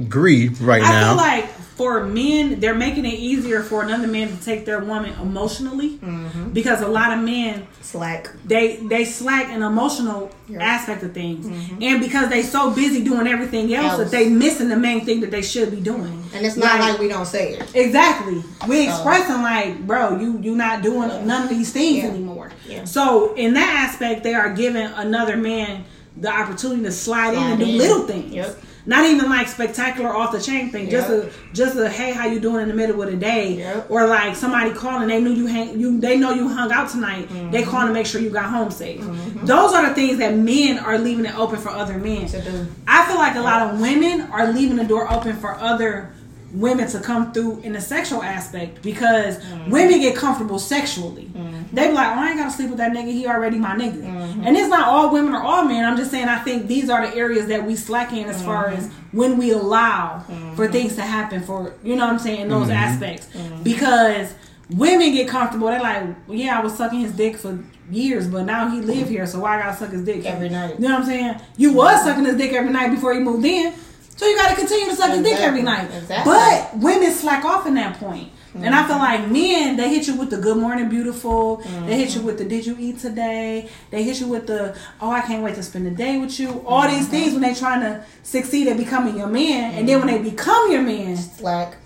grief right I now. feel like for men, they're making it easier for another man to take their woman emotionally Mm-hmm. because a lot of men Slack. they they slack an emotional Yeah. aspect of things, and because they so busy doing everything else, that Else. they missing the main thing that they should be doing. And it's not Like- like we don't say it. Exactly. We So- expressing like, bro, you you not doing none of these things Yeah. anymore. Yeah. So in that aspect, they are giving another man the opportunity to slide, in and do in. little things. Yep. Not even like spectacular off the chain thing. Just a just a hey, how you doing in the middle of the day? Yep. Or like somebody calling, they knew you hang you they know you hung out tonight. Mm-hmm. They calling to make sure you got home safe. Those are the things that men are leaving it open for other men. To do. I feel like a lot of women are leaving the door open for other women to come through in the sexual aspect because Mm-hmm. women get comfortable sexually. They be like, oh, I ain't gotta sleep with that nigga. He already my nigga. Mm-hmm. And it's not all women or all men. I'm just saying I think these are the areas that we slack in as far Mm-hmm. as when we allow for things to happen for you know what I'm saying in those aspects Mm-hmm. because women get comfortable. They're like, yeah, I was sucking his dick for years, but now he live here, so why I gotta suck his dick Every night. You know what I'm saying? You was sucking his dick every night before he moved in, so you gotta continue to suck his dick every night. Exactly. But women slack off in that point. And I feel mm-hmm. like men, they hit you with the good morning, beautiful. They hit you mm-hmm. with the did you eat today? They hit you with the oh, I can't wait to spend the day with you. All these mm-hmm. things when they trying to succeed at becoming your man. And then when they become your man, Slack.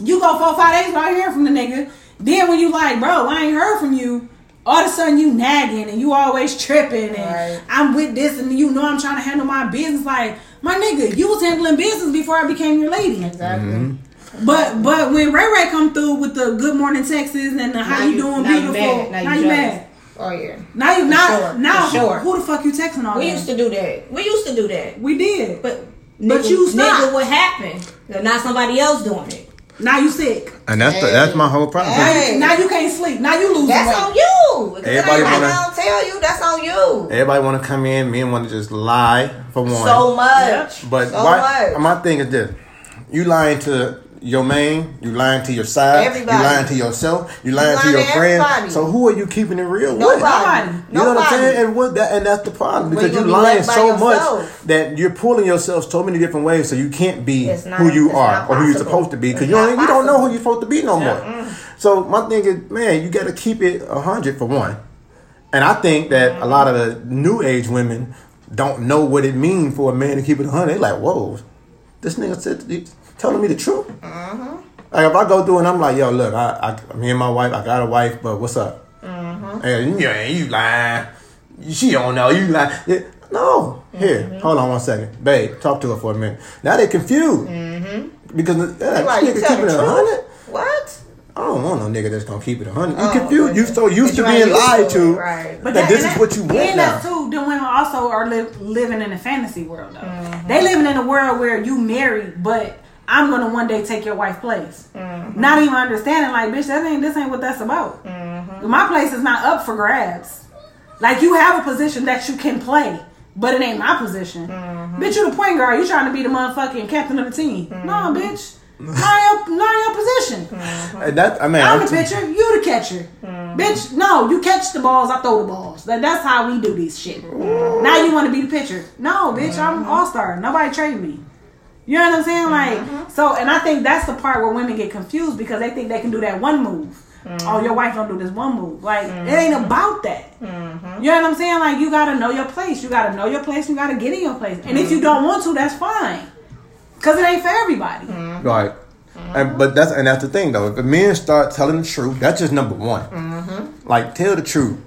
you go four five days without hearing from the nigga. Then when you like, bro, I ain't heard from you. All of a sudden you nagging and you always tripping and Right. I'm with this and you know I'm trying to handle my business. Like my nigga, you was handling business before I became your lady. Exactly. Mm-hmm. But but when Ray Ray come through with the good morning Texas and the how Now you, doing now you beautiful, mad. Now now you you mad. Oh yeah. Now you For now sure. now sure. who, who the fuck you texting all We that? used to do that. We used to do that. we did. But But nigga, you stopped. nigga, what happened? Now somebody else doing it. Now you sick. and that's the, that's my whole problem. Now, Hey. you, now you can't sleep. Now you lose. That's weight. on you. Everybody Everybody wanna- don't tell you. That's on you. Everybody want to come in. Men want to just lie for one. So much. But so why, much. my thing is this: you lying to your man, you lying to your side, Everybody. you lying to yourself, you lying to lying your to friend. So who are you keeping it real with? Nobody. Nobody. You know what I'm saying? And what that and that's the problem because you you're lying so yourself. much that you're pulling yourself so many different ways so you can't be not- who you are or who you're supposed to be because you don't you don't know who you're supposed to be no more. So my thing is, man, you got to keep it a hundred for one. And I think that a lot of the new age women don't know what it means for a man to keep it a hundred. They're like, whoa, this nigga said telling me the truth. Like if I go through and I'm like, yo, look, I, I me and my wife, I got a wife, but what's up? And you, you lying. She don't know. You lying. Yeah, No. Here, hold on one second. Babe, talk to her for a minute. Now they confused. Because uh, Like, you nigga tell keeping the it a hundred. What? I don't want no nigga that's gonna keep it a hundred. You Oh, confused. You so used to being lied to to it, right. But that, this and is what you want and now. that's too. Then women also are li- living in a fantasy world though. Mm-hmm. They living in a world where you married, but I'm gonna one day take your wife's place. Mm-hmm. Not even understanding, like, bitch, that ain't this ain't what that's about. Mm-hmm. My place is not up for grabs. Like you have a position that you can play, but it ain't my position. Mm-hmm. Bitch, you the point guard. You trying to be the motherfucking captain of the team? Mm-hmm. No, bitch. Not your, not your position. Mm-hmm. That I mean, I'm I'm the pitcher, you the catcher. Bitch, no, you catch the balls, I throw the balls. That, that's how we do this shit. Now you want to be the pitcher. No, bitch, I'm all star. Nobody trade me. You know what I'm saying? Like, mm-hmm. so, and I think that's the part where women get confused because they think they can do that one move. Mm-hmm. Oh, your wife don't do this one move. Like, it ain't mm-hmm. about that. You know what I'm saying? Like, you gotta know your place. You gotta know your place. You gotta get in your place. And if you don't want to, that's fine. Cause it ain't for everybody. Right. And, but that's and that's the thing though. If the men start telling the truth, that's just number one. Like tell the truth.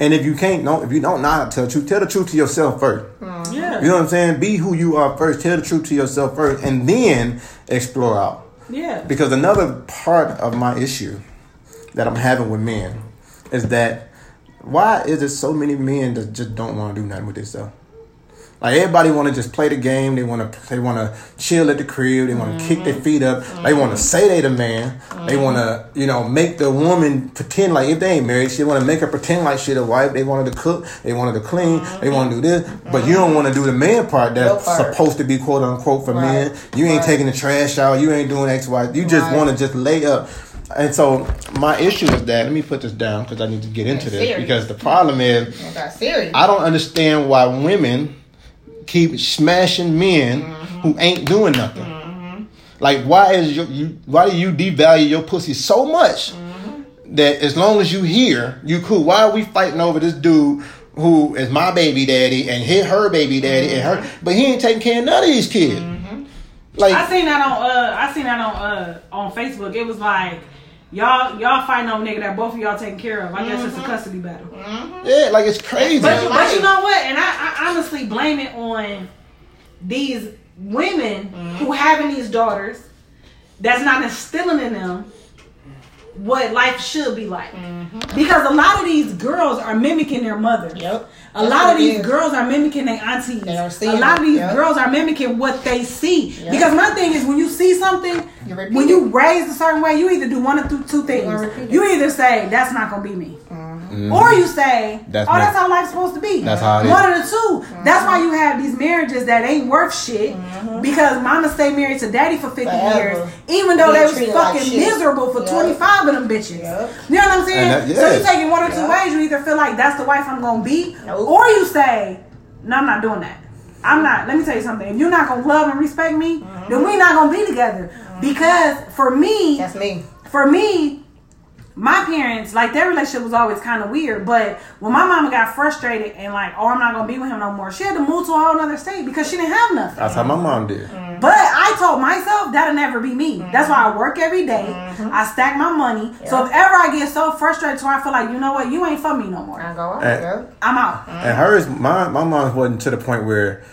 And if you can't know, if you don't know how to tell the truth, tell the truth to yourself first. Mm-hmm. Yeah. You know what I'm saying? Be who you are first. Tell the truth to yourself first, and then explore out. Yeah. Because another part of my issue that I'm having with men is that why is there so many men that just don't want to do nothing with themselves? Like everybody want to just play the game. They want to they want to chill at the crib. They want to kick their feet up. They want to say they the man. They want to you know make the woman pretend like if they ain't married, she want to make her pretend like she the wife. They wanted to cook. They wanted to clean. They want to do this, but you don't want to do the man part that's part. supposed to be quote unquote for Right. men. You ain't Right. taking the trash out. You ain't doing X Y. You just Right. want to just lay up. And so my issue is that let me put this down because I need to get into this because the problem is. I don't understand why women keep smashing men who mm-hmm. ain't doing nothing. Mm-hmm. Like why is your, you why do you devalue your pussy so much mm-hmm. that as long as you here, you cool. Why are we fighting over this dude who is my baby daddy and hit her baby daddy and her but he ain't taking care of none of these kids. Like I seen that on uh I seen that on uh on Facebook. It was like y'all y'all fighting over nigga that both of y'all taking care of. I guess it's a mm-hmm. custody battle. Mm-hmm. yeah, like it's crazy. But, but you know what? And I, I honestly blame it on these women mm-hmm. who having these daughters that's not instilling in them what life should be like. Because a lot of these girls are mimicking their mothers. Yep. A That's lot of these is. girls are mimicking their aunties. A lot of these Yep. girls are mimicking what they see. Yep. Because my thing is when you see something, You when you raise a certain way, you either do one of two, two things. it. You either say that's not gonna be me, Mm-hmm. or you say, That's oh, me. that's how life's supposed to be. That's how it is. One of the 2 mm-hmm. That's why you have these marriages that ain't worth shit mm-hmm. because mama stay married to daddy for 50 Forever. years, even though they Being was treated like fucking miserable for Yep. 25 of them bitches. Yep. You know what I'm saying? And that- So you take it one or two Yep. ways. You either feel like that's the wife I'm gonna be, Nope. or you say, no, I'm not doing that. I'm not. Let me tell you something. If you're not gonna love and respect me, then we're not gonna be together. Because for me, That's me. for me, my parents, like their relationship was always kind of weird. But when my mama got frustrated and like, oh, I'm not gonna be with him no more, she had to move to a whole other state because she didn't have nothing. That's how my mom did. Mm-hmm. But I told myself that'll never be me. That's mm-hmm. why I work every day. Mm-hmm. I stack my money. So if ever I get so frustrated to where I feel like, you know what, you ain't for me no more. I go out. I'm out. And hers, my my mom wasn't to the point where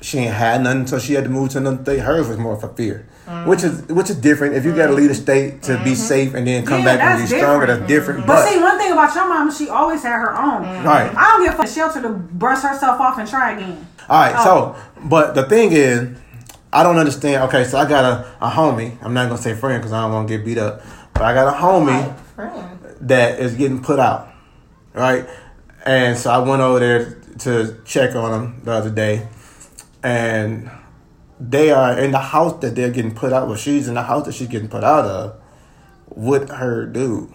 she ain't had nothing until she had to move to another state. Hers was more for fear, which is which is different. If you got to leave the state to be mm-hmm. safe and then come Yeah, back and be stronger, different. that's different. But, But, see, one thing about your mom, she always had her own. Mm-hmm. Right. I don't give a fuck. Shelter to brush herself off and try again. all right, Oh. so but the thing is, I don't understand. Okay, so I got a, a homie. I'm not gonna say friend because I don't want to get beat up. But I got a homie Friend. that is getting put out, right? And so I went over there to check on him the other day, and they are in the house that they're getting put out. Well, she's in the house that she's getting put out of with her dude,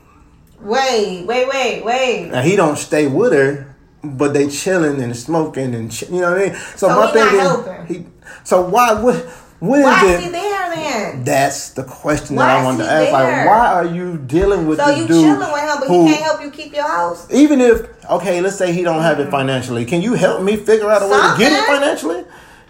Wait, wait, wait, wait. and he don't stay with her, but they chilling and smoking and ch- you know what I mean. So, So my thing is, he. So why? What is Why it? is he there then? That's the question Why that I is wanted to ask. Like, why are you dealing with So this you dude chilling with him, but who- he can't help you keep your house. even if okay, let's say he don't have it financially, can you help me figure out a way to get it financially?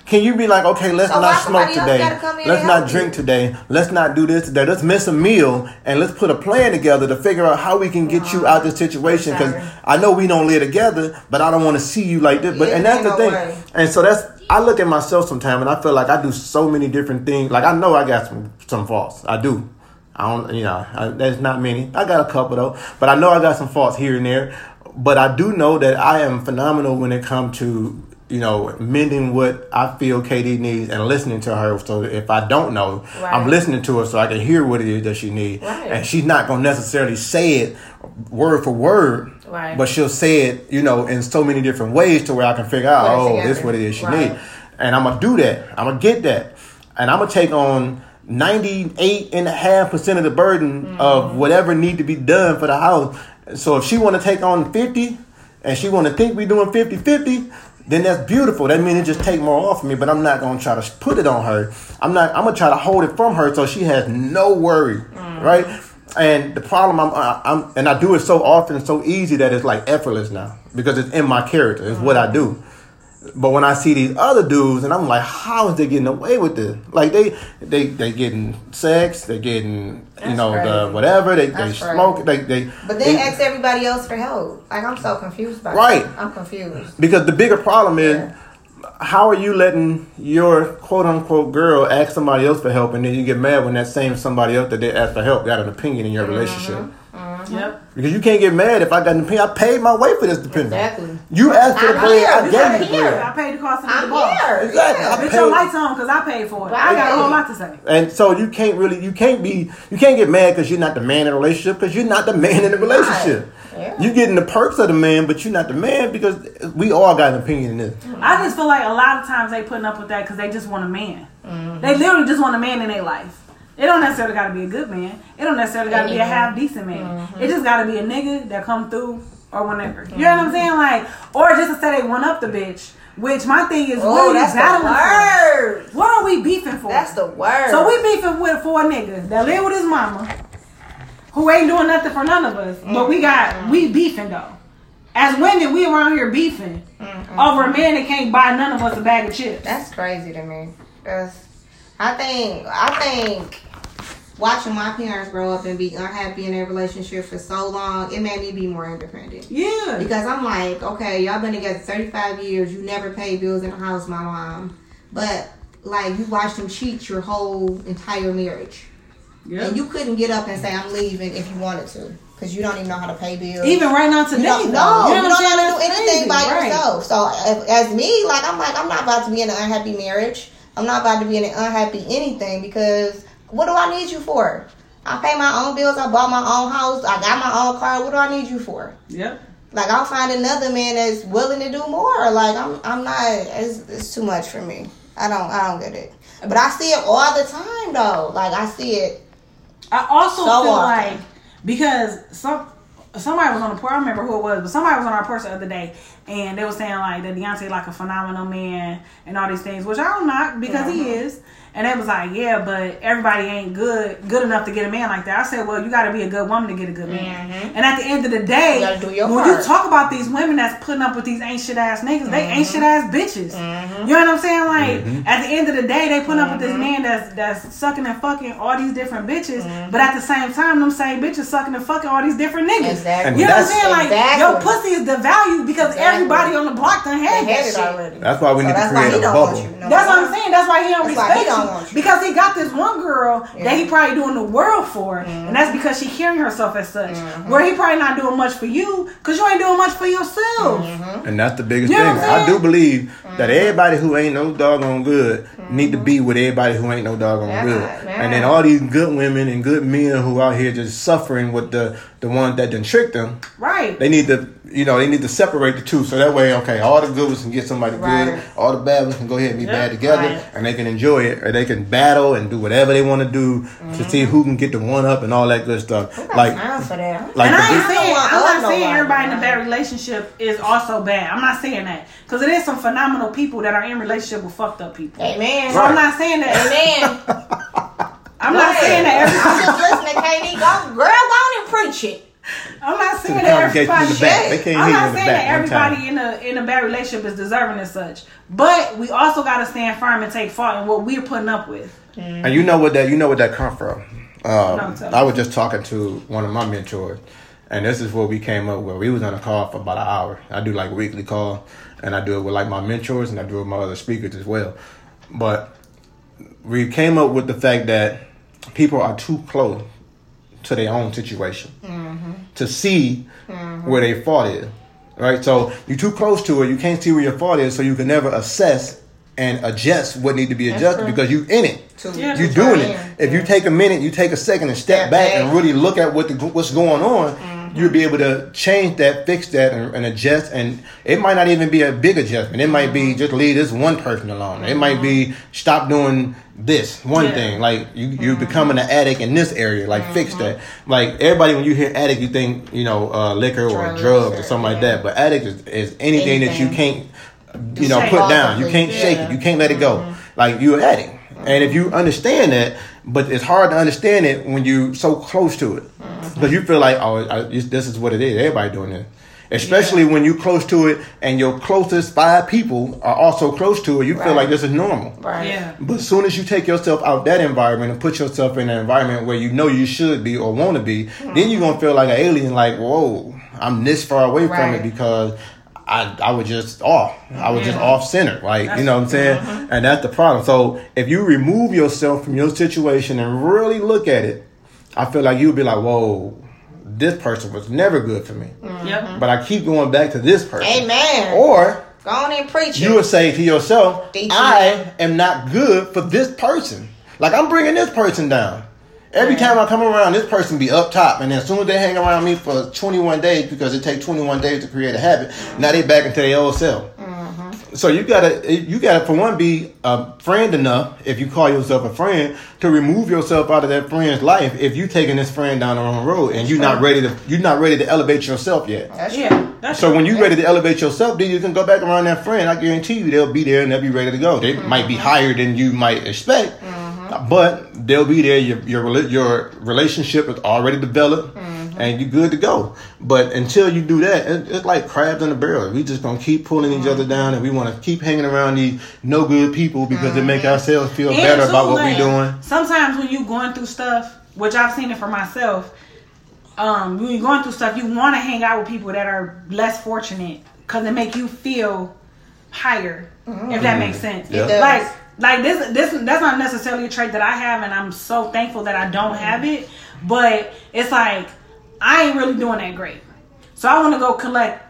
Can you be like, okay, let's So not smoke today. gotta come in Let's not drink you? today. Let's not do this today. Let's miss a meal and let's put a plan together to figure out how we can get you out of this oh, situation. Because I know we don't live together, but I don't want to see you like this. But Yeah, and that's the thing. way. And so that's I look at myself sometimes and I feel like I do so many different things. Like I know I got some some faults. I do. I don't, you know, I, there's not many. I got a couple though, but I know I got some faults here and there. But I do know that I am phenomenal when it comes to you know mending what I feel Katie needs and listening to her. So if I don't know, I'm listening to her so I can hear what it is that she needs. Right. And she's not gonna necessarily say it word for word, Right. but she'll say it, you know, in so many different ways to where I can figure out, oh, together. this what it is she Right. needs. And I'm gonna do that. I'm gonna get that. And I'm gonna take on 98 and a half percent of the burden Mm. of whatever need to be done for the house. So if she wanna take on 50 and she wanna think we doing 50-50, then that's beautiful. That means it just take more off of me, but I'm not gonna try to put it on her. I'm not. I'm gonna try to hold it from her so she has no worry, mm. right? And the problem, I'm, I'm, and I do it so often, so easy that it's like effortless now because it's in my character. It's what I do. But when I see these other dudes, and I'm like, how is they getting away with this? Like they, they, they getting sex, they getting, you That's know, the whatever, they, they crazy. smoke, they, they. But then they- ask everybody else for help. Like I'm so confused by Right. that. I'm confused. Because the bigger problem is, Yeah. how are you letting your quote unquote girl ask somebody else for help, and then you get mad when that same somebody else that they asked for help got an opinion in your Mm-hmm. relationship? Uh-huh. Yep. Because you can't get mad if I got an opinion. I paid my way for this dependent. Exactly. You asked for the I'm bread. I gave you the hear. bread. I paid the cost of I'm the boss. here. Exactly. Yeah. I Bitch, paid- your lights on because I paid for it. I got a whole lot to say. And so you can't really, you can't be, you can't get mad because you're not the man in the relationship because you're not the man in the relationship. Yeah. You getting the perks of the man, but you're not the man because we all got an opinion in this. I just feel like a lot of times they putting up with that because they just want a man. They mm-hmm. literally just want a man in their life. It don't necessarily got to be a good man. It don't necessarily got to be a half decent man. Mm-hmm. It just got to be a nigga that come through or whenever. You know what I'm mm-hmm. saying? Like, or just to say they one up the bitch. Which my thing is, what Oh, are that's the for? word. What are we beefing for? That's the word. So we beefing with for a nigga that live with his mama, who ain't doing nothing for none of us. But we got we mm-hmm. beefing though. As women, we around here beefing over a man that can't buy none of us a bag of chips. That's crazy to me. That's, I think I think watching my parents grow up and be unhappy in their relationship for so long, it made me be more independent. yeah. Because I'm like, okay, y'all been together 35 years. You never paid bills in the house, my mom. But like, you watched him cheat your whole entire marriage, yeah. and you couldn't get up and say I'm leaving if you wanted to, because you don't even know how to pay bills. Even right now today, You don't, no, you, know don't know how to do anything by right. yourself. So if, as me, like I'm like I'm not about to be in an unhappy marriage. I'm not about to be in an unhappy anything because what do I need you for? I pay my own bills. I bought my own house. I got my own car. What do I need you for? Yeah. Like I'll find another man that's willing to do more. Like I'm I'm not. It's, it's too much for me. I don't I don't get it. But I see it all the time though. Like I see it. I also So feel often. like because some somebody was on the porch. I don't remember who it was, but somebody was on our porch the other day, and they were saying like that Deontay like a phenomenal man and all these things, which I don't knock because he Mm-hmm. is. And they was like, yeah, but everybody ain't good good enough to get a man like that. I said, well, you got to be a good woman to get a good man. And at the end of the day, Mm-hmm. You gotta do your when part. you talk about these women that's putting up with these ancient ass niggas, they ain't Mm-hmm. shit ass bitches. You know what I'm saying? Like at the end of the day, they put up with Mm-hmm. this man that's that's sucking and fucking all these different bitches, Mm-hmm. but at the same time, them same bitches sucking and fucking all these different niggas. Exactly. You know what I'm saying? Like your Exactly. pussy is devalued because Exactly. everybody on the block done had They that had it shit. already. That's why we So need to create a don't bubble. you. no That's what. I'm saying. That's why he don't That's why respect he don't you want you. because he got this one girl that he probably doing the world for, and mm-hmm. that's because she carrying herself as such. Mm-hmm. Where he probably not doing much for you because you ain't doing much for yourself. Mm-hmm. And that's the biggest You know thing. I'm I do saying? believe that everybody who ain't no doggone good need to be with everybody who ain't no doggone Yeah, good. man. And then all these good women and good men who out here just suffering with the the ones that done tricked them, Right. they need to you know they need to separate the two so that way okay all the good ones can get somebody Right. good, all the bad ones can go ahead and be Yeah, bad together, right. and they can enjoy it or they can battle and do whatever they want to do to mm-hmm. see who can get the one up and all that good stuff. Like Time for that. like and I ain't saying, I'm not saying everybody in a bad relationship is also bad. I'm not saying that because it is some phenomenal people that are in relationship with fucked up people. Amen. So I'm not saying that. Amen. I'm not saying that. I'm just listening, KD. Go, girl, go on and preach it. I'm not saying that congregation in everybody. the back. They can't I'm hear you not in the saying back that everybody in a in a bad relationship is deserving as such. But we also got to stand firm and take fault in what we're putting up with. And you know what that you know what that come from. Uh, No, I was just talking to one of my mentors, and this is what we came up with. We was on a call for about an hour. I do like weekly call, and I do it with like my mentors, and I do it with my other speakers as well. But we came up with the fact that people are too close to their own situation to see where their fault is. Right? So you're too close to it, you can't see where your fault is, so you can never assess and adjust what need to be adjusted because you're in it. Yeah. You're doing far it. in. If you take a minute, you take a second and step Step back back. and really look at what the, what's going on, Mm-hmm. You'll be able to change that, fix that, and, and adjust. And it might not even be a big adjustment. It might Mm-hmm. be just leave this one person alone. It might be stop doing this one Yeah. thing. Like you, you're Mm-hmm. becoming an addict in this area. Like fix that. Like everybody, when you hear addict, you think you know uh, liquor or Drugs drugs or something like that. But addict is, is anything, that you can't you know put down. You can't shake it. You can't let it go. Like you're an addict. And if you understand that, but it's hard to understand it when you're so close to it, mm-hmm. because you feel like, oh, I, this is what it is. Everybody doing this. Especially when you're close to it, and your closest five people are also close to it. You feel like this is normal. Right. Yeah. But as soon as you take yourself out that environment and put yourself in an environment where you know you should be or want to be, then mm-hmm. you're gonna feel like an alien. Like, whoa, I'm this far away from it because I I was just off. I was just off center. Like, you know what I'm saying? uh-huh. And that's the problem. So if you remove yourself from your situation and really look at it, I feel like you'll be like, whoa, this person was never good for me. Yep. But I keep going back to this person. Amen. Or Go on and preach it. you would say to yourself, Teach I am not good for this person. Like I'm bringing this person down. Every time I come around, this person be up top, and then as soon as they hang around me for 21 days, because it takes 21 days to create a habit, now they back into their old self. Mm-hmm. So you gotta, you gotta, for one, be a friend enough, if you call yourself a friend, to remove yourself out of that friend's life. If you taking this friend down the wrong road, and you're not ready to, you're not ready to elevate yourself yet. That's true. Yeah. That's So true. when you're ready to elevate yourself, then you can go back around that friend. I guarantee you, they'll be there and they'll be ready to go. They mm-hmm. might be higher than you might expect, but they'll be there. Your your your relationship is already developed, mm-hmm. and you're good to go. But until you do that, it, it's like crabs in a barrel. We just gonna keep pulling each other mm-hmm. down, and we want to keep hanging around these no good people because it make mm-hmm. ourselves feel And better too, about what like, we're doing. Sometimes when you going through stuff, which I've seen it for myself, um, when you're going through stuff, you want to hang out with people that are less fortunate because it make you feel higher. If that makes sense. Yeah. It does. Like like this this that's not necessarily a trait that I have, and I'm so thankful that I don't mm-hmm. have it. But it's like I ain't really doing that great, so I want to go collect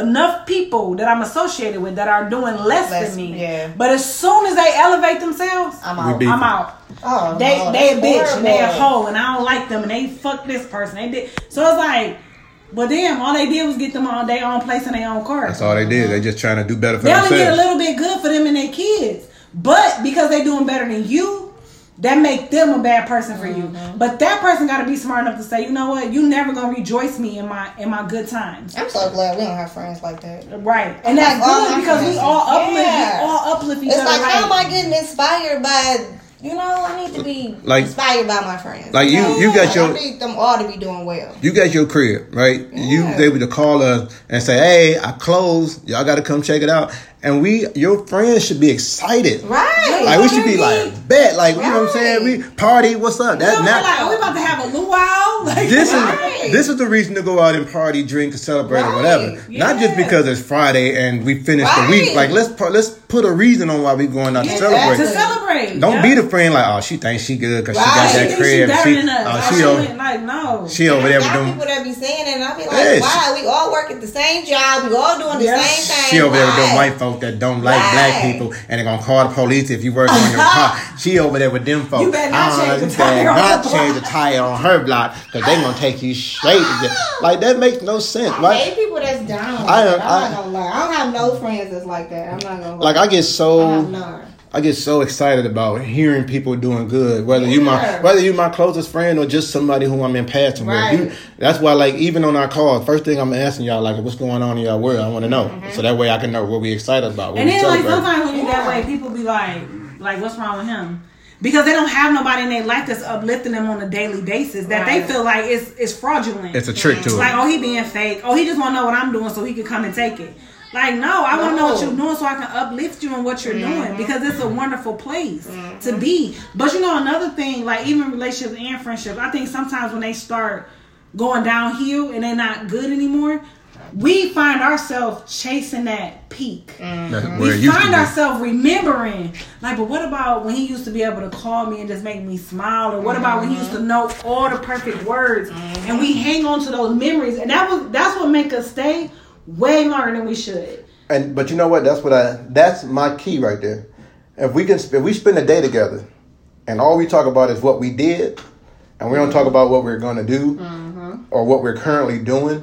enough people that I'm associated with that are doing less, Less, than me. yeah. But as soon as they elevate themselves, I'm out. I'm out. Oh, They no, they a that's bitch and they a horrible. hoe and I don't like them and they fuck this person. They did so it's like, but then all they did was get them on their own place in their own car. That's all they did. They just trying to do better for themselves. They only did a little bit good for them and their kids, but because they doing better than you, that make them a bad person for you. Mm-hmm. But that person got to be smart enough to say, you know what, you never gonna rejoice me in my in my good times. I'm so glad we don't have friends like that. Right, and that's Like all good because we all uplift, Yeah. we all uplift each It's other. like, how am I getting inspired by? You know, I need to be Like- inspired by my friends. like you- Okay? you got your- I need them all to be doing well. You got your crib, right? You they able to call us and say, "Hey, I closed. Y'all got to come check it out." And we, your friends, should be excited. Right. Like we should be Right. like, bet, like you know what I'm saying? We party. What's up? That's know, now. like, are we about to have a luau? Like, this Right. is this is the reason to go out and party, drink, and celebrate or Right. whatever. Not just because it's Friday and we finished the week. Like let's let's put a reason on why we going out to celebrate. to celebrate. Don't yeah. be the friend like, oh, she thinks she good because she got that she crib. She, us. oh, Like, she, she over, like no. she over there with got people that be saying it, and I be like, Yes. why? We all work at the same job. We all doing the Yeah. same thing. She over there with them white folk that don't like Right. black people and they're gonna call the police if you work on your car. She over there with them folks. You better not I don't change the tire not change the tire on her block because they gonna take you straight. to. Like that makes no sense. I Like, hate people that's down. I- I, am I- not gonna lie. I don't have no friends that's like that. I'm not gonna lie. like I get so none. I get so excited about hearing people doing good. Whether you my whether you my closest friend or just somebody who I'm in passing Right. with. You, that's why like even on our calls, first thing I'm asking y'all like what's going on in y'all world. I want to know Mm-hmm. so that way I can know what we excited about. What And then like sometimes when you that way, people be like, like, what's wrong with him? Because they don't have nobody in their life that's uplifting them on a daily basis that Right. they feel like it's it's fraudulent. It's a trick to like oh he being fake. Oh he just want to know what I'm doing so he can come and take it. Like no, I want to know what you're doing so I can uplift you in what you're mm-hmm. doing because it's a mm-hmm. wonderful place mm-hmm. to be. But you know another thing, like even relationships and friendships, I think sometimes when they start going downhill and they're not good anymore, we find ourselves chasing that peak. Mm-hmm. That's where We it used to find ourselves remembering, like, but what about when he used to be able to call me and just make me smile, or what about when he used to mm-hmm. know all the perfect words, and we mm-hmm. hang on to those memories, and that was that's what make us stay way longer than we should. And but you know what? That's what I. That's my key right there. If we can, if we spend a day together, and all we talk about is what we did, and we don't talk about what we're going to do or what we're currently doing,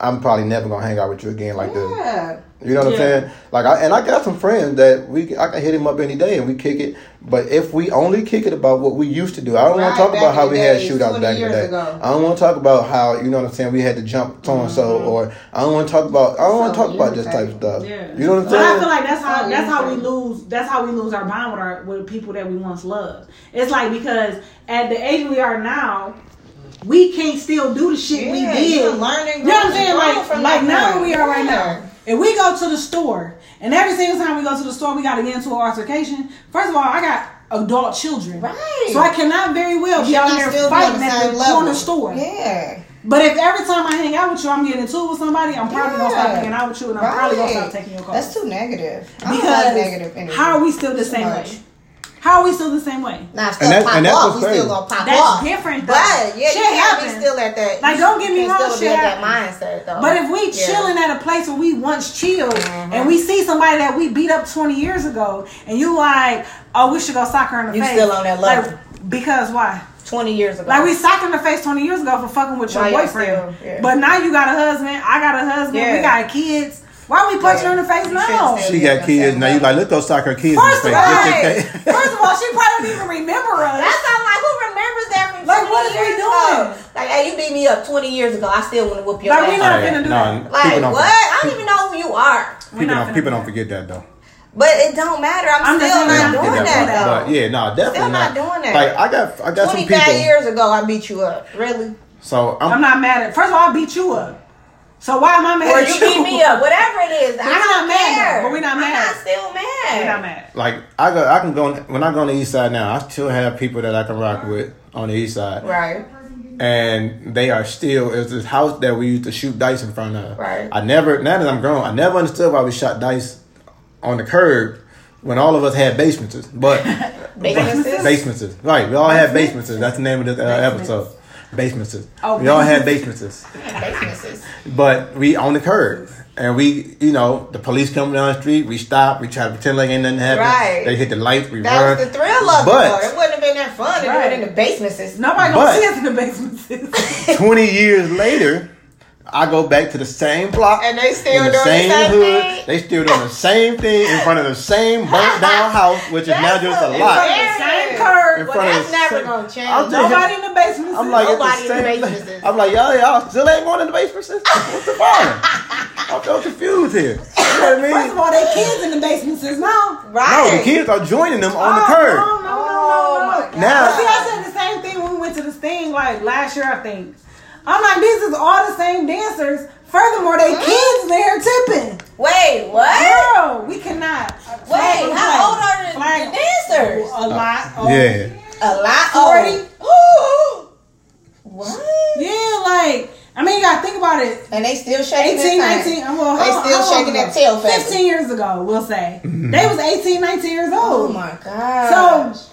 I'm probably never gonna hang out with you again like this. Yeah. You know what Yeah. I'm saying? Like, I, and I got some friends that we I can hit him up any day and we kick it. But if we only kick it about what we used to do, I don't want to talk about how we the had shootouts back in the day. ago. I don't want to talk about how you know what I'm saying. We had to jump so and so, or I don't want to talk about. I don't want to talk about this type of stuff. Yeah, You know what I'm saying? But I feel like that's how that's how we lose that's how we lose our bond with our with people that we once loved. It's like because at the age we are now, we can't still do the shit we did. learning, You know what I'm saying? Like, like now where we are right Yeah. now. If we go to the store and every single time we go to the store we gotta get into an altercation, first of all, I got adult children. Right. So I cannot very well be out not here still be on fighting at the level. corner store. Yeah. But if every time I hang out with you, I'm getting into it with somebody, I'm probably gonna stop hanging out with you, and I'm probably gonna stop taking your calls. That's too negative. Because negative energy. how are we still the same way? How are we still the same way? Now, stuff And that- pop and that's off, what's we crazy. still gonna pop That's off. different, though. But yeah, Shit you can't be happens. still at that. Like, don't get me you wrong, Still be shit at that mindset though. But if we Yeah. chilling at a place where we once chilled Mm-hmm. and we see somebody that we beat up 20 years ago, and you like, oh, we should go sock her in the You face. You still on that level. Like, because why? twenty years ago, Like we socked her in the face 20 years ago for fucking with your Why y'all boyfriend. still- yeah. But now you got a husband, I got a husband, we got kids. Why are we punch her in the face You now? She got kids same now. You like let those sock her kids First in the face. Just in case. first of all, she probably don't even remember us. That's how like who remembers that from Like, what are we doing? ago? Like, hey, you beat me up twenty years ago. I still want to whoop your Like, we ass. not Oh, yeah. finna do No, that. Like what? I don't even know who you are. We're People don't people do don't forget that though. But it don't matter. I'm, I'm still not doing that, that though. But yeah, no, definitely Still not doing that. Like I got I got some people. years ago, I beat you up. Really? So I'm, I'm not mad at. First of all, I beat you up. So why am I mad Or at you you? beat me up. Whatever it is, I we're don't not mad, care. though, but we're not mad. I'm not still mad. We're not mad. like I go I can go when I go on the east side now. I still have people that I can rock with on the east side, Right. and they are still. It's this house that we used to shoot dice in front of. Right. I never now that I'm grown, I never understood why we shot dice on the curb when all of us had basements. But Basements? basements, right? We all had basements. That's the name of this uh, episode. Basements. Oh, we all had basements. Basements. But we on the curb. And we, you know, the police come down the street, we stop, we try to pretend like ain't nothing happened. Right. They hit the lights, we That run. was the thrill of But- it. Though. It wouldn't have been that fun to Right. do it in the basements. Nobody gonna see us in the basement. 20 years later, I go back to the same block. And they still in doing the same hood. thing? They still doing the same thing in front of the same burnt down house, which is now just a what- lot. in the same In curb. Well, front of that's the never same- gonna change. I'm just- Nobody in the basement. I'm like, Nobody it's the in the same- basements. I'm like, y'all, y'all still ain't going in the basement? sis? What's the problem? I'm so confused here. You know what I mean? First of all, they kids in the basements now. right. No, the kids are joining them on the Oh, curb. No, no, no, Oh, no, no. God. Now- But see, I said the same thing when we went to this thing like last year, I think. I'm like, this is all the same dancers. Furthermore, they kids there tipping. Wait, what? Girl, we cannot. Wait, on how flag. old are the, Flag- the dancers? A lot. Oh. Yeah. A lot. 40. Oh. what? Yeah, like, I mean, you gotta think about it. And they still shaking 18, their 19, thing. well, They how- still how long shaking ago? that tail feather. 15 years ago, we'll say. Mm-hmm. They was 18, 19 years old. Oh my god. So,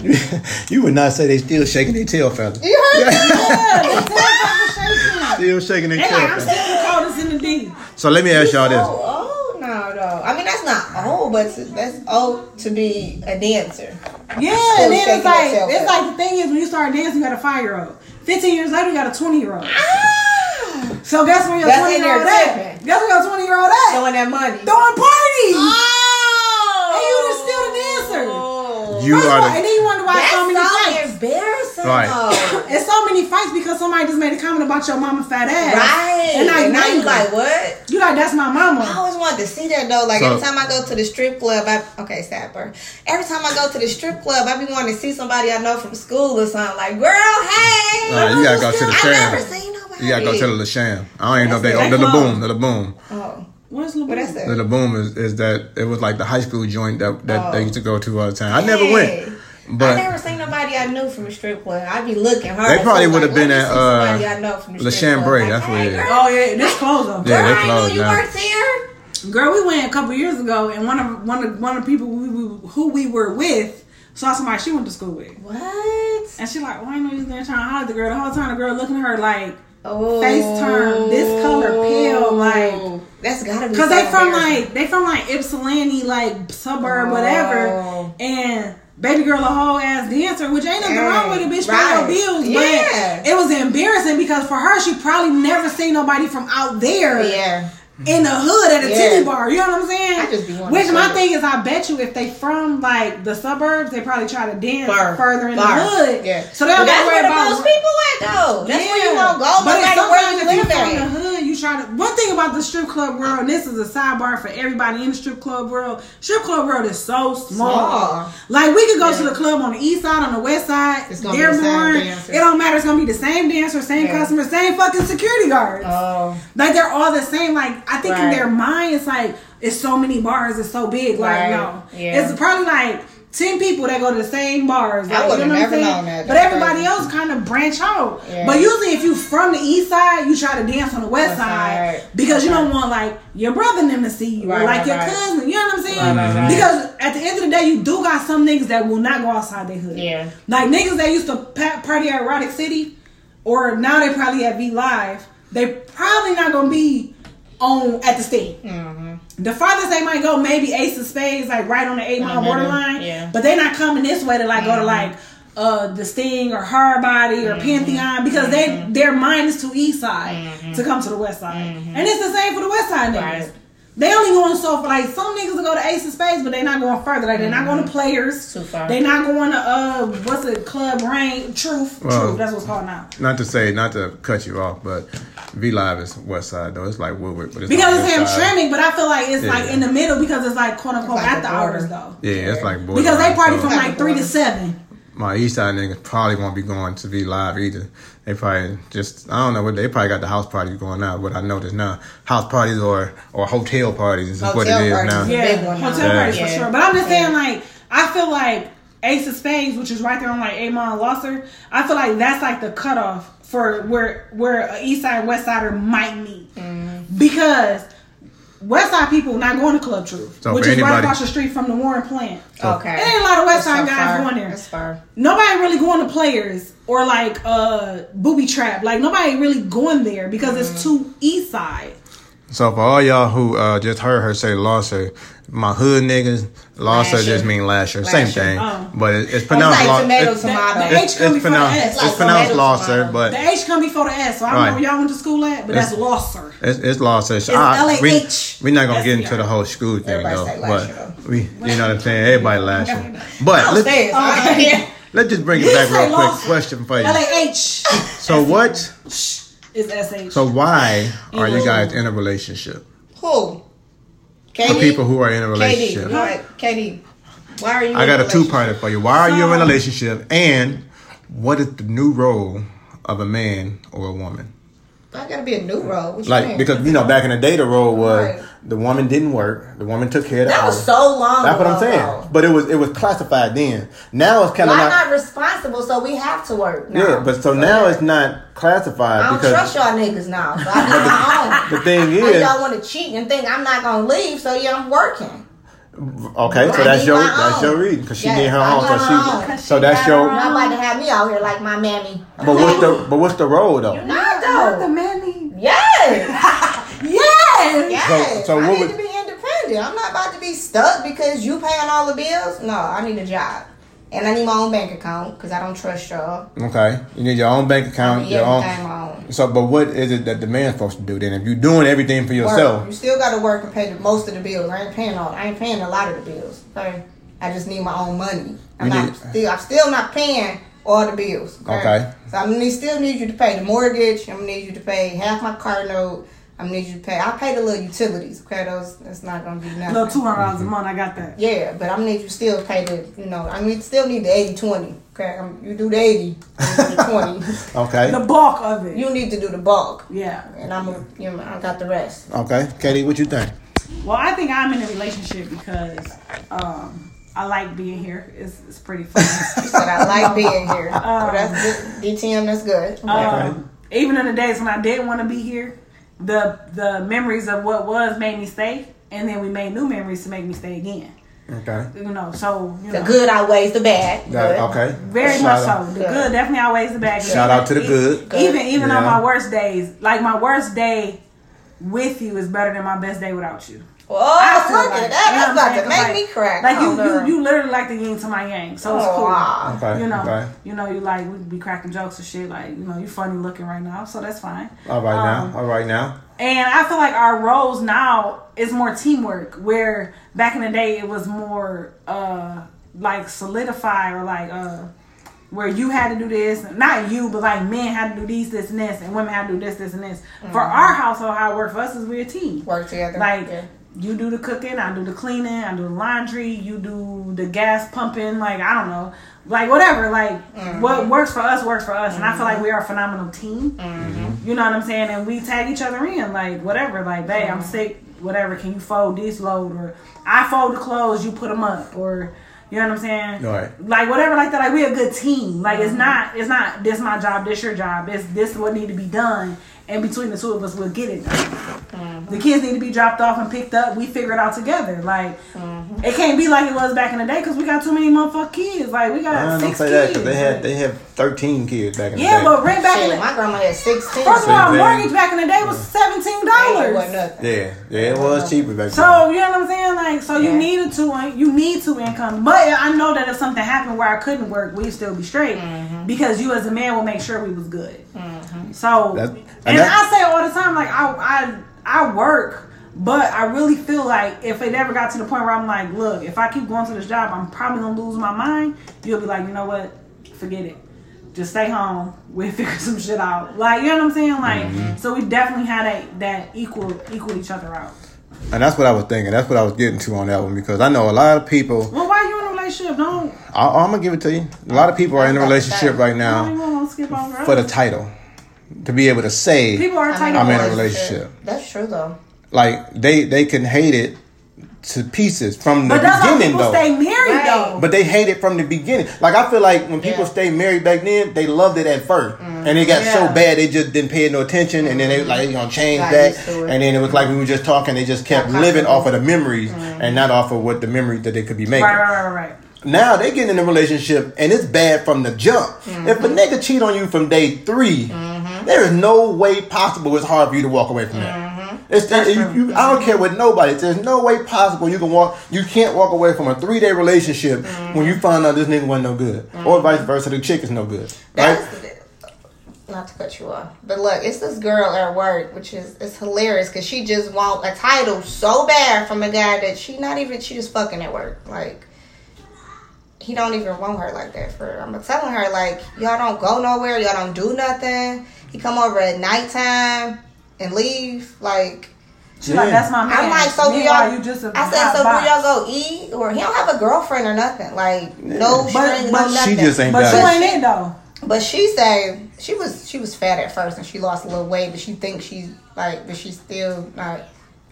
you would not say they still shaking their tail feather. you heard me? yeah, the tail feather shaking. Still shaking their They tail like, I'm still the coldest in the D. So let me ask y'all this. Oh, old now though. I mean that's not old, but that's old to be a dancer. Yeah, Still and then it's like it's like the thing is when you start dancing, you got a five year old. Fifteen years later, you got a twenty year old. Ah, So guess where your That's twenty in year old at? Guess where your twenty year old at? showing that money. Throwing parties. Oh, And you just still the dancer. You First of are all, the- and then you wonder why That's so many so fights. embarrassing. Right. though. It's so many fights because somebody just made a comment about your mama fat ass. Right. And now And now you you like what? you like, that's my mama. I always wanted to see that though. Like So- every time I go to the strip club, I okay, Sapper. Every time I go to the strip club, I be wanting to see somebody I know from school or something. Like, girl, hey, Nah, you gotta go to the sham. I sham. never seen nobody. You gotta go to the Sham. I don't even know if they That's oh, the it. La Boom. The La Boom. Oh, What's what is LeBron? The that? La Boom is, is that it was like the high school joint that that they Oh. used to go to all the time. I never Hey. went, I never seen nobody I knew from the strip club. I'd be looking hard. They probably would have like, been at, see uh, somebody I know from the Le strip club. Chambray, Like, that's where hey, it is. Oh yeah, this closed though. Yeah, girl, they I closed knew you now. worked here. Girl, we went a couple years ago, and one of one of one of the people we, we, who we were with saw somebody she went to school with, What? and she like, "Oh, I know you there trying to hide the girl." The whole time, the girl looking at her like, Oh, Face turn, this color pale, like- that's gotta be Cause so they from like they from like Ypsilanti, like suburb, Oh. whatever. And baby girl a whole ass dancer, which ain't nothing wrong with a bitch. Right. your bills, Yeah. but it was embarrassing because for her, she probably never seen nobody from out there yeah. Mm-hmm. in the hood at a Yeah. titty bar. You know what I'm saying? I just be Which my thing is, I bet you if they from like the suburbs, they probably try to dance Far. further in Far. the hood. Yeah. So they But don't that's where the most people at though. That's where you Yeah. won't go, no But matter sometimes where you live you from at. the hood, you try to. One thing about the strip club world, and this is a sidebar for everybody in the strip club world. Strip club world is so small. Small. Like we could go to the club on the east side, on the west side. It's gonna be the same Dearborn. It don't matter. It's gonna be the same dancer, same Yeah. customer, same fucking security guards. Oh, Like they're all the same. Like I think in their mind, it's like it's so many bars, it's so big. Like Right. no, Yeah. it's probably like ten people that go to the same bars. I would've what I'm never known that. But everybody crazy. else kind of branch out. Yeah. But usually, if you from the east side, you try to dance on the west West side side. because you don't want like your brother and them to see you or like right, your right. cousin. You know what I'm saying? Right, right, right. Because at the end of the day, you do got some niggas that will not go outside their hood. Yeah. Like niggas that used to party at Erotic City, or now they probably at V Live. They probably not gonna be on at the state. Mm-hmm. The farthest they might go, maybe Ace of Spades, like right on the eight mile Mhm, borderline. yeah. But they're not coming this way to like go to Mhm. like uh the Sting or Hard Body or Pantheon because they their mind is too east side to come to the west side. And it's the same for the west side niggas. Right. They only going so for like some niggas will go to Ace of Spades, but they not going further. Like they're not going to Players. Too far. They not going to uh what's it Club Rain Truth Well, Truth. That's what's called now. not to say, not to cut you off, but V Live is West Side though. It's like Woodward, but it's Because on it's this side. Hamtramck, but I feel like it's Yeah. like in the middle because it's like quote unquote It's like at the the hours though. Yeah, it's like Because they party so from Like like three to seven. My East Side niggas probably won't be going to V Live either. They probably just I don't know what they probably got the house parties going out. What I noticed now, house parties or or hotel parties is what it Hotel is parties. now. Yeah. Yeah, big one hotel now. parties for sure. But I'm just saying, like, I feel like Ace of Spades, which is right there on like Amon and Losser, I feel like that's like the cutoff for where where East Side and West Sider might meet Mm-hmm. because West Side people not going to Club Truth, So which for is right across the street from the Warren plant. Okay. It ain't a lot of West That's Side so guys far. going there. That's far. Nobody really going to players or like uh booby trap. Like nobody really going there because Mm-hmm. it's too East Side. So for all y'all who uh, just heard her say Losser, my hood niggas, Losser Lasher. just mean lasher, same thing, Oh. but it, it's pronounced like Lo- tomato, it's, tomato. The- the it's, H come it's before the pronounced S. it's pronounced Losser, but The H come before the S, so I don't know where y'all went to school at, but It's- that's Losser. It's, it's lost. It's, LAH. we, we're not gonna That's get into the whole school thing though. But we, you know what I'm saying. Everybody lashing. But let's, let's just bring it back real quick. Question for you. LAH So what? Is SH. So why are you guys in a relationship? Who? For KD? people who are in a KD. relationship? KD. Why are you? I got a two relationship? parter for you. Why are you in a relationship? And what is the new role of a man or a woman? I gotta be a new role. Like mean? because you know back in the day the role was Right. The woman didn't work, the woman took care of the that house. was so long. That's what I'm saying. though. But it was it was classified then. Now it's kind of Well, not. Not responsible, so we have to work. Now. yeah, but so now yeah. it's not classified I don't because trust y'all niggas now. So I do my own. the thing Now is y'all want to cheat and think I'm not gonna leave, so yeah, I'm working. okay. So I that's your that's own. your reason because she Yes, need her I own. So my she own. so that's She got your. her Not about to have me out here like my mammy. But what's the but what's the role though? Not Not the though. manly. Yes. Yes. So I need would- to be independent. I'm not about to be stuck because you paying all the bills. No, I need a job. And I need my own bank account because I don't trust y'all. Okay, you need your own bank I account, your own. own. So, but what is it that the man's supposed to do then? If you're doing everything for yourself, Work. You still got to work and pay the, most of the bills. I ain't paying all. I ain't paying a lot of the bills. Okay. I just need my own money. I'm You not need- still. I'm still not paying all the bills. Okay. So I'm gonna need, still need you to pay the mortgage. I'm gonna need you to pay half my car note. I'm gonna need you to pay. I pay the little utilities. Okay, those that's not gonna be nothing. little two hundred dollars a month. I got that. Yeah, but I'm gonna need you still pay the. You know, I mean, still need the 80-20. Okay, um, you do the eighty, the twenty. Okay. The bulk of it. You need to do the bulk, yeah. and I'm gonna. You know, I got the rest. Okay. Katie, what you think? Well, I think I'm in a relationship because um, I like being here. It's, it's pretty fun. She said I like being here. well, that's good. DTM. That's good. um, even in the days when I didn't want to be here, the the memories of what was made me stay, and then we made new memories to make me stay again. Okay. You know, so you The know, good outweighs the bad. That- okay. Very Shout much out- so. The Good. good definitely outweighs the bad. Shout out to the good. Even even on my worst days, like my worst day with you is better than my best day without you. Oh, I feel look like- at that. That's what I'm about to saying? make 'Cause, me crack. Like you, you, you literally like the yin to my yang, so it's Oh, cool. wow. Okay. You know, Okay. you know, you like we be cracking jokes and shit. Like you know, you funny looking right now, so that's fine. All right Um, now. All right now. And I feel like our roles now is more teamwork. Where back in the day it was more uh like solidify or like uh where you had to do this, not you, but like men had to do these, this, and this, and women had to do this, this, and this. For our household, how it worked for us is we're a team. Work together. Like Yeah. You do the cooking, I do the cleaning, I do the laundry, you do the gas pumping, like I don't know. Like whatever, like mm-hmm. what works for us works for us. And I feel like mm-hmm. we are a phenomenal team. Mm-hmm. You know what I'm saying? And we tag each other in, like whatever, like, babe, I'm sick, whatever, can you fold this load? Or I fold the clothes, you put them up or you know what I'm saying? Right. Like whatever, like that. Like we a good team. Like it's not, it's not. This my job. This your job. It's this what need to be done. And between the two of us, we'll get it done. Mm-hmm. The kids need to be dropped off and picked up. We figure it out together. Like mm-hmm. it can't be like it was back in the day because we got too many motherfucking kids. Like we got I don't six say that kids. because they had they had thirteen kids back in the day. yeah, but rent back in Shit, the my grandma had 16. first of all, mortgage back in the day was seventeen dollars. yeah, yeah, it was cheaper back then. So you know what I'm saying? Like, so you needed to, you need two income. But I know that if something happened where I couldn't work, we'd still be straight Mm-hmm. because you as a man will make sure we was good. Mm-hmm. So, That's- and, and that- I say all the time, like I, I, I work, but I really feel like if it ever got to the point where I'm like, look, if I keep going to this job, I'm probably gonna lose my mind. You'll be like, you know what? Forget it. Just stay home. We'll figure some shit out. Like, you know what I'm saying? Like, Mm-hmm. so we definitely had a, that equal, equal each other out. And that's what I was thinking. That's what I was getting to on that one because I know a lot of people. Well, why are you in a relationship? Don't. I, I'm gonna give it to you. A lot of people are in a relationship right I don't now even want to skip over. for the title, to be able to say people are I'm taking. I'm in a away. relationship. That's true though. like they they can hate it to pieces from the But that's how beginning people though. stay married Right. though. But they hate it from the beginning. Like I feel like when people Yeah. stay married back then, they loved it at 1st mm. and it got so bad they just didn't pay no attention, and then they like you know change Got that, used to it. and then it was like we were just talking. They just kept Got living off of the memories mm. and not off of what the memories that they could be making. right, right, right, right. Now they get in a relationship and it's bad from the jump. Mm-hmm. If a nigga cheat on you from day 3 mm. Mm-hmm. there is no way possible it's hard for you to walk away from that. Mm-hmm. It's you, you, I don't care with nobody. There's no way possible you can walk. You can't walk away from a three day relationship mm-hmm. when you find out this nigga wasn't no good, or vice versa. The chick is no good, right? Not to cut you off, but look, it's this girl at work, which is it's hilarious because she just want a title so bad from a guy that she not even she just fucking at work. Like he don't even want her like that. For I'm telling her like y'all don't go nowhere, y'all don't do nothing. He come over at nighttime and leave like. She's like, that's my man. I'm like, so do y'all? You just a I said, so box. do y'all go eat, or he don't have a girlfriend or nothing? Like no But- string, but no she nothing. just ain't But got you ain't it though. But she say she was she was fat at first and she lost a little weight, but she thinks she's like, but she's still not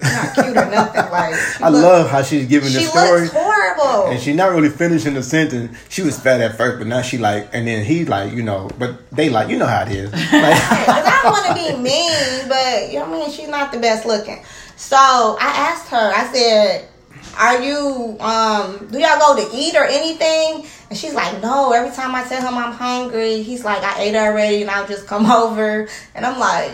not cute or nothing. Like I look- love how she's giving the she story. looks horrible. And she's not really finishing the sentence. She was fat at first, but now she like, and then he like, you know, but they like, you know how it is. Like, Like, I don't want to be mean, but you know what I mean. She's not the best looking. So I asked her. I said, "Are you? Um, do y'all go to eat or anything?" And she's like, "No." Every time I tell him I'm hungry, he's like, "I ate already," and I'll just come over. And I'm like,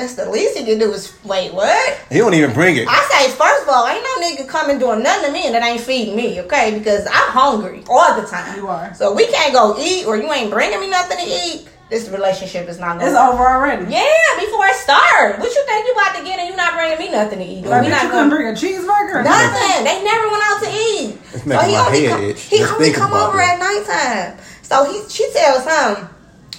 "That's the least he can do is wait. What?" he don't even bring it. I say, first of all, ain't no nigga coming doing nothing to me and that ain't feeding me, okay? Because I'm hungry all the time. You are. So we can't go eat or you ain't bringing me nothing to eat. This relationship is not going It's over already. Yeah, before it starts. What you think you about to get and you not bringing me nothing to eat? Like, we not you couldn't gonna, bring a cheeseburger. or nothing. They never went out to eat. It's making my only head come, itch. he Just only come over it. at nighttime. So he she tells him,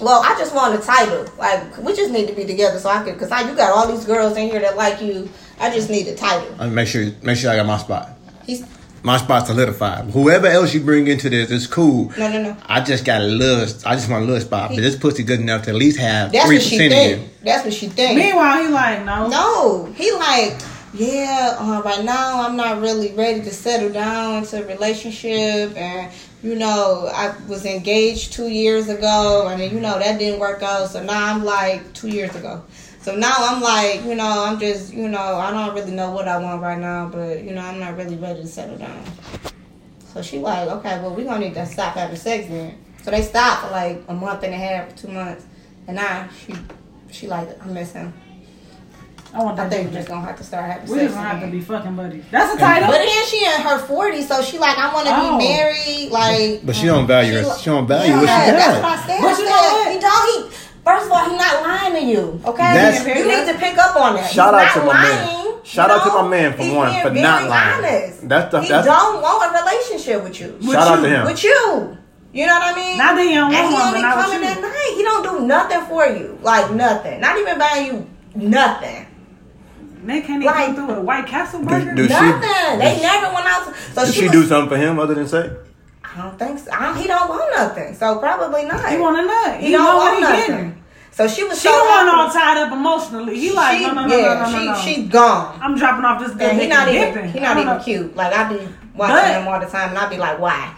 Well, I just want a title. Like we just need to be together so I could, cause I, you got all these girls in here that like you. I just need a title. I make sure make sure I got my spot. He's My spot solidified. Whoever else you bring into this is cool. no, no, no. I just got a little. I just want a little spot, but this pussy good enough to at least have That's three what she percent of you. think. That's what she think. Meanwhile, he like, no. No, he like, yeah. Uh, right now, I'm not really ready to settle down into a relationship, and you know, I was engaged two years ago, and you know that didn't work out. So now I'm like two years ago. So now I'm like, you know, I'm just, you know, I don't really know what I want right now, but you know, I'm not really ready to settle down. So she like, okay, well, we gonna need to stop having sex then. So they stopped for like a month and a half, two months, and now she, she like, I miss him. I want I think baby. we're just gonna have to start having We sex. just gonna have to be fucking buddies. That's a title. But then she in her 40s, so she like, I want to Oh. be married. Like, But she don't value. She her, li- she don't value yeah, what she that's what. I said. But I you know what? He don't. He first of all, he not lying to you. Okay, That's- you need to pick up on that. Shout He's out to my lying, man. you Shout out to my man for He's one, being for not lying. Honest. That's the- he that's- don't want a relationship with you. Shout out to him. With you. You know what I mean? Not that he don't and want he one, only but not with coming you. at night. He don't do nothing for you. Like nothing. Not even buying you nothing. They can't even Like- come through a White Castle burger. do- she- Nothing. they does- never went out. To, so Did she, she was, do something for him other than say? I don't think so. I, he don't want nothing. So probably not. he want a nut. He He, don't know want what he nothing. getting. So she was She so the one all tied up emotionally. He like, she, no, no, no, yeah, no, no, no, she no. she gone. I'm dropping off this good And he not even dipping. he not even know. cute. Like I be watching But- him all the time, and I be like, why?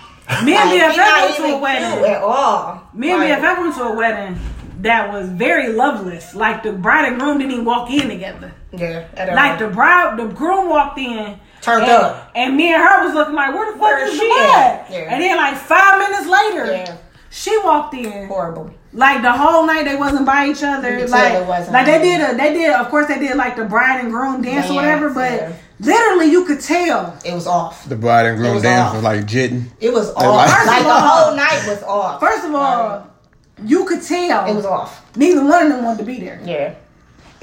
Me and Like, BFF went to a wedding. at all. Me and Like, BFF went to a wedding that was very loveless. Like the bride and groom didn't even walk in together. Yeah. Like the bride, the groom walked in. Turned and, up. And me and her was looking like, where the fuck Where is is the she at? Yeah. And then like five minutes later, Yeah. she walked in. horrible. Like the whole night they wasn't by each other. You could tell Like, it wasn't like they did a, they did of course they did like the bride and groom dance or whatever, but yeah. literally you could tell. It was off. The bride and groom was dance off. was like jitting. It was off. like- Like, the of all- whole night was off. First of all, um, you could tell it was off. neither one of them wanted to be there. Yeah.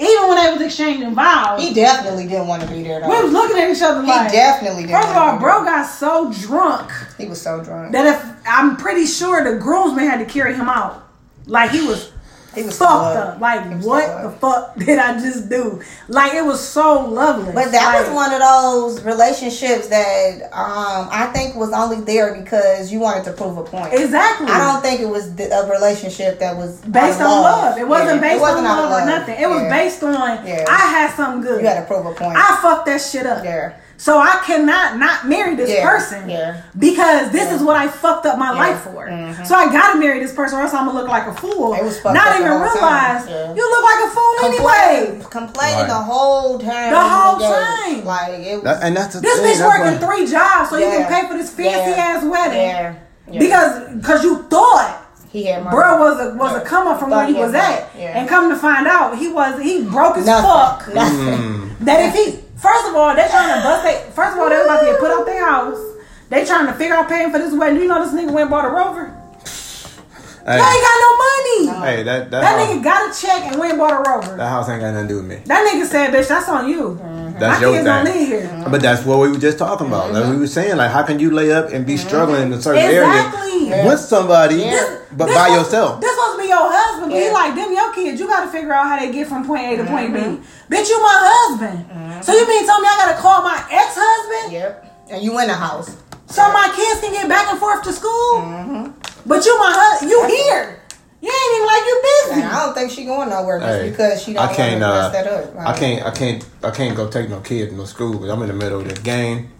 Even when they was exchanging vows, He definitely didn't want to be there though. we was looking at each other like He like. definitely didn't. First of all, bro got so drunk he was so drunk. that if I'm pretty sure the groomsman had to carry him out, like he was He was fucked so up. Like what so the fuck did I just do? Like it was so lovely. But that like, was one of those relationships that um, I think was only there because you wanted to prove a point. exactly. I don't think it was a relationship that was based on of love. It wasn't Yeah, based on out of love, or nothing. It was based on Yeah. I had something good. You had to prove a point. I fucked that shit up. yeah. So I cannot not marry this Yeah, person yeah. because this Yeah. is what I fucked up my Yeah, life for. mhm. So I gotta marry this person or else I'm gonna look like a fool. It was fucked not up even realize Yeah. you look like a fool Complaining, anyway. complaining Right. the whole time. The whole time. Like it was. That, and that's the This thing. bitch that's working why- three jobs so you Yeah. can pay for this fancy Yeah. ass wedding. yeah. yeah. Because because you thought he had money. bro was a was a Yeah. come up from where he he was money. at, Yeah. and come to find out he was he broke as Nothing. fuck. Nothing. That if he first of all they trying to bust they first of all they about to get put out their house. They trying to figure out paying for this wedding. You know this nigga went and bought a rover. Hey, They ain't got no money. hey, that that, That house, nigga got a check and went and bought a rover. that house ain't got nothing to do with me. That nigga said, "Bitch, that's on you. Mm-hmm. That's My your kids don't live here." But that's what we were just talking about. Like we were saying, like how can you lay up and be mm-hmm. struggling in a certain Exactly. area with somebody, Yeah. but This by was- yourself? This supposed to be your husband, but he like them your kids. You got to figure out how they get from point A to point B. Mm-hmm. Bitch, you my husband. Mm-hmm. So you mean tell me I gotta call my ex husband Yep. And you in the house. so my kids can get back and forth to school? Mm-hmm. But you my husband. You here? You ain't even like you busy. And I don't think she going nowhere just Hey, because she don't I want can't. to mess Uh, that up. I can't. I can't. I can't go take no kid to no school because I'm in the middle of this game.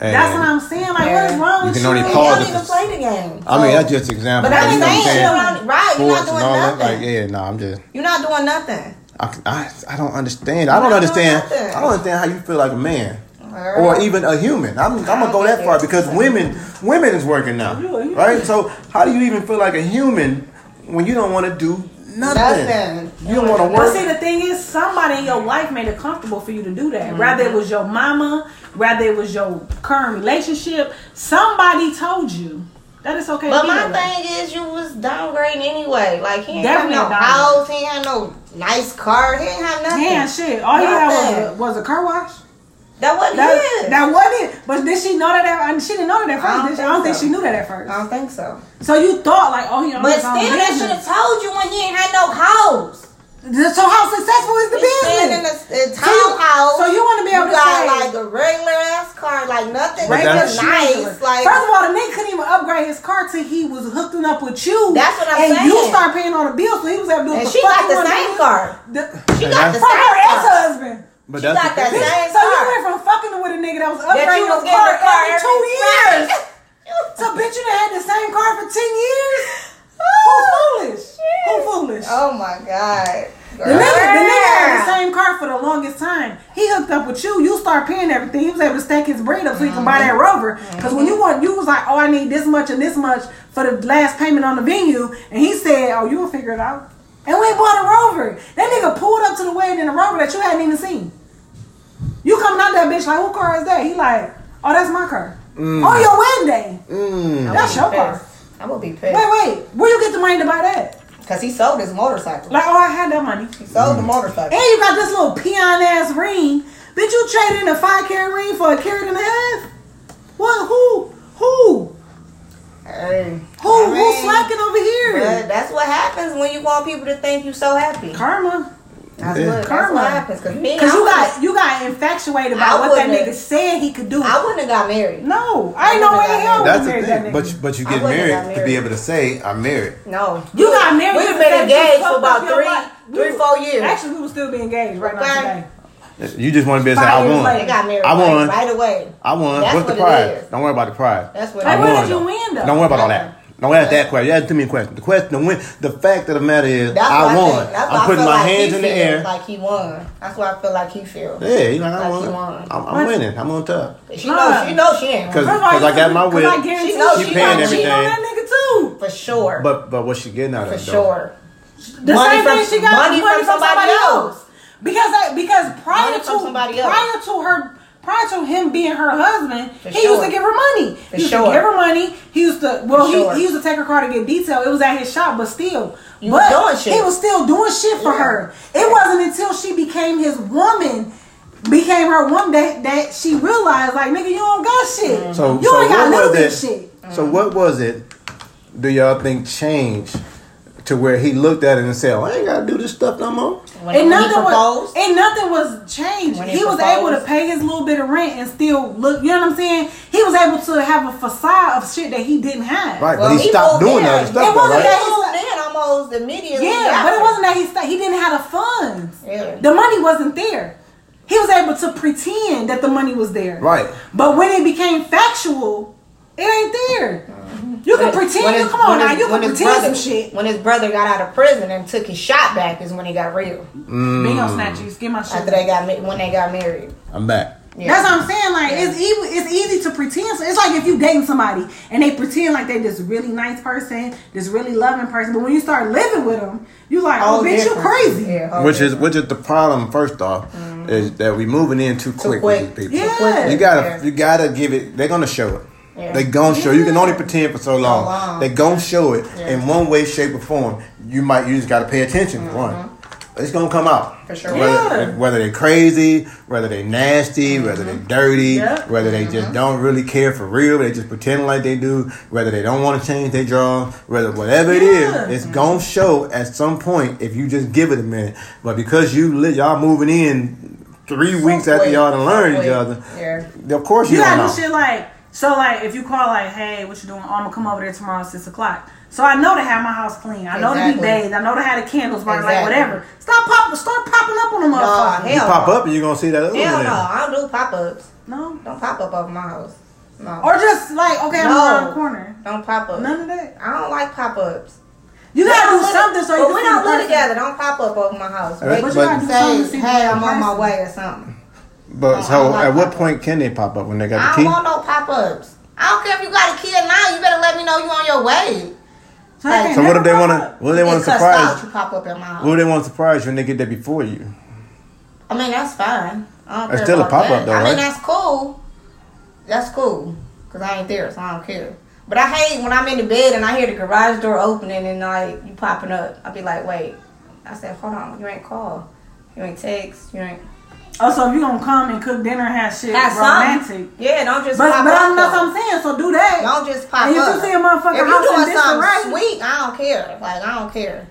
And That's what I'm saying. Like, what is Yeah. wrong You with can you? only pause you it don't even play the game. I mean, that's just an example. But that's you the know what I'm thing. saying? You're not, right. You're not doing and that. nothing. Like, yeah, no, I'm just. You're not doing nothing. I, I, I don't understand. I don't understand. I don't understand how you feel like a man. Or or even a human. I'm, I'm gonna go that far because women women is working now, right? So how do you even feel like a human when you don't want to do nothing? Nothing. You don't want to work. But see, work. the thing is, somebody in your life made it comfortable for you to do that. Mm-hmm. Rather it was your mama, rather it was your current relationship. Somebody told you that it's okay. But my way. thing is, you was downgrading anyway. Like he ain't Definitely have no house, he ain't have no nice car, he ain't have nothing. Man, shit. All you had was a, was a car wash. That wasn't That, his. that wasn't it. But did she know that? At, she didn't know that at I first. don't did she? I don't think she knew that at first. I don't think so. So you thought like, oh, he But still, they should have told you when he ain't had no house. So how successful is the He's staying in business? a, a So you- townhouse. so you wanna be able to you got say- like a regular ass car, like nothing Regular that's- nice. Like First of all, the nigga couldn't even upgrade his car till he was hooking up with you. That's what I'm and saying. you start paying on the bills, so he was able to do what and the she fuck got he the wanted to same do. car. The- She got the from her same ex-husband. But She that's got the that thing. same So you car. went from fucking with a nigga that was That you upgrading was his car the car every two years. Right. So bitch, you done had the same car for ten years. Who's foolish? Who oh, foolish? Oh my god. The nigga, the nigga had the same car for the longest time. He hooked up with you. You start paying everything. He was able to stack his bread up so he can buy that mm-hmm. Rover. Because when you mm-hmm. want, you was like, oh, I need this much and this much for the last payment on the venue, and he said, oh, you will figure it out. And we bought a Rover. That nigga pulled up to the wedding in a Rover that you hadn't even seen. You coming out that bitch like, who car is that? He like, oh, that's my car. Mm. On your wedding day. Mm. That's your car. I'm gonna be paid. Wait, wait. Where you get the money to buy that? Cause he sold his motorcycle. Like, oh, I had that money. He sold the mm. motorcycle. And you got this little peon ass ring. Bitch, you traded in a five carat ring for a carat and a half? What? Who? Who? Hey, Who? I Who's slacking over here? But that's what happens when you want people to think you're so happy. Karma. That's, Yeah. what, that's Karma. what happens. Cause me, Cause I you got you got infatuated I about what that nigga said he could do. I wouldn't have got married. no, I ain't no way in hell That's would the marry that nigga. But you, but you get wouldn't married, to be able to say I'm married. No. you got married. We've been engaged for about up your three- life. three, four years. Actually, we would still be engaged right now today. You just want to be able to say Five I years won. later. They got married I right- won. right away. I won. That's What's the what it prize? Don't worry about the prize. That's what I Like, it what won. did you win though? Don't worry about all that. Don't ask that question. You ask too many questions. The question, the win, the fact of the matter is, That's I won. think- that's why I'm putting feel my like hands he in the air. Like he won. That's what I feel like he feels. Yeah, you like I Like won. he won. I'm, I'm What? winning. I'm on top. She Nah. knows. She knows she ain't Cause- won. First of all, 'cause I you- got my 'cause whip. I guarantee She knows you she gonna paying cheat on everything. that nigga too. for sure. But but what's she getting out of it? though? sure. The Money same from- thing she got money money, from from somebody, somebody else. else. Because because prior Money to from somebody else. prior to her prior to him being her husband, For he sure. used to give her money. For he used sure. to give her money. He used to well he, sure. he used to take her car to get detailed. It was at his shop, but still. You but was he was still doing shit for Yeah. her. It wasn't until she became his woman. Became her woman that, that she realized like nigga you don't got shit. So you so ain't got what little was it? shit. So what was it? Do y'all think changed to where he looked at it and said, well, "I ain't got to do this stuff no more"? When, and when he nothing was proposed, and nothing was changed. When He, he was able to pay his little bit of rent and still look. You know what I'm saying? He was able to have a facade of shit that he didn't have. Right, Well, but he, he stopped moved doing in. other It stuff, though, wasn't right? that- he moved in almost immediately. Yeah, but it wasn't that he stopped. he didn't have the funds. Yeah. The money wasn't there. He was able to pretend that the money was there. Right. But when it became factual, it ain't there. Uh-huh. You can When- pretend. when you come on now. his- You can pretend brother- some shit. When his brother got out of prison and took his shot back is when he got real. Mm. Bingo snatches. Get my shit. After they got when they got married. I'm back. Yeah. That's what I'm saying. Like Yeah. it's easy. It's easy to pretend. So it's like if you dating somebody and they pretend like they this really nice person, this really loving person, but when you start living with them, you like, oh, Whole bitch, you crazy. Yeah, whole Which is which is the problem. First off, mm-hmm. is that we moving in too quick, quick. with these people. Yeah. quick. You gotta Yeah. you gotta give it. They're gonna show it. Yeah. They gonna show. You can only pretend for so long. long. They gonna show it Yeah. in one way, shape, or form. You might you just gotta pay attention. One, mm-hmm. it's gonna come out. For sure. Whether, Yeah. whether they're crazy, whether they're nasty, mm-hmm. whether they're dirty, Yeah. whether they just mm-hmm. don't really care for real, they just pretend like they do, whether they don't want to change their draw, whether whatever it Yeah. is, it's gonna show at some point if you just give it a minute. But because you li- y'all moving in three weeks after y'all done learned So each quick. other, Yeah. of course you, You don't gotta know. do shit like so. Like if you call like, hey, what you doing? Oh, I'm gonna come over there tomorrow at six o'clock. So I know to have my house clean. I know to be bathed. I know to have the candles burning. Like whatever. Stop popping. Start popping up on the motherfucker. You hell pop up and you're gonna see that other Hell one no, there. I don't do pop ups. No. Don't pop up over my house. No. Or just like okay, I'm No. around the corner. don't pop up. None of that. I don't like pop ups. You gotta do something so you but can we don't the live together. Don't pop up over my house. Alright, Wait, But you gotta do something to say, see hey, I'm on my way or something. But oh, so, like at what point can they pop up when they got the key? I don't key? want no pop ups. I don't care if you got a key or not. You better let me know you on your way. So, I So what never if they want to? What if they want to Get cussed out, surprise? You pop up in my house. Who they want to surprise you when they get there before you? I mean, that's fine. I don't It's still a pop-up though, I right? mean, that's cool. That's cool. Because I ain't there, so I don't care. But I hate when I'm in the bed and I hear the garage door opening and like you popping up. i be like, wait. I said, hold on. You ain't call. You ain't text. You ain't. Oh, also, if you gonna come and cook dinner and have shit Have romantic. some. Yeah, don't just But, pop but up. I'm, that's though. what I'm saying. So do that. Don't just pop And if up. you can see a motherfucker if house you in doing something disarray- sweet, I don't care. Like I don't care.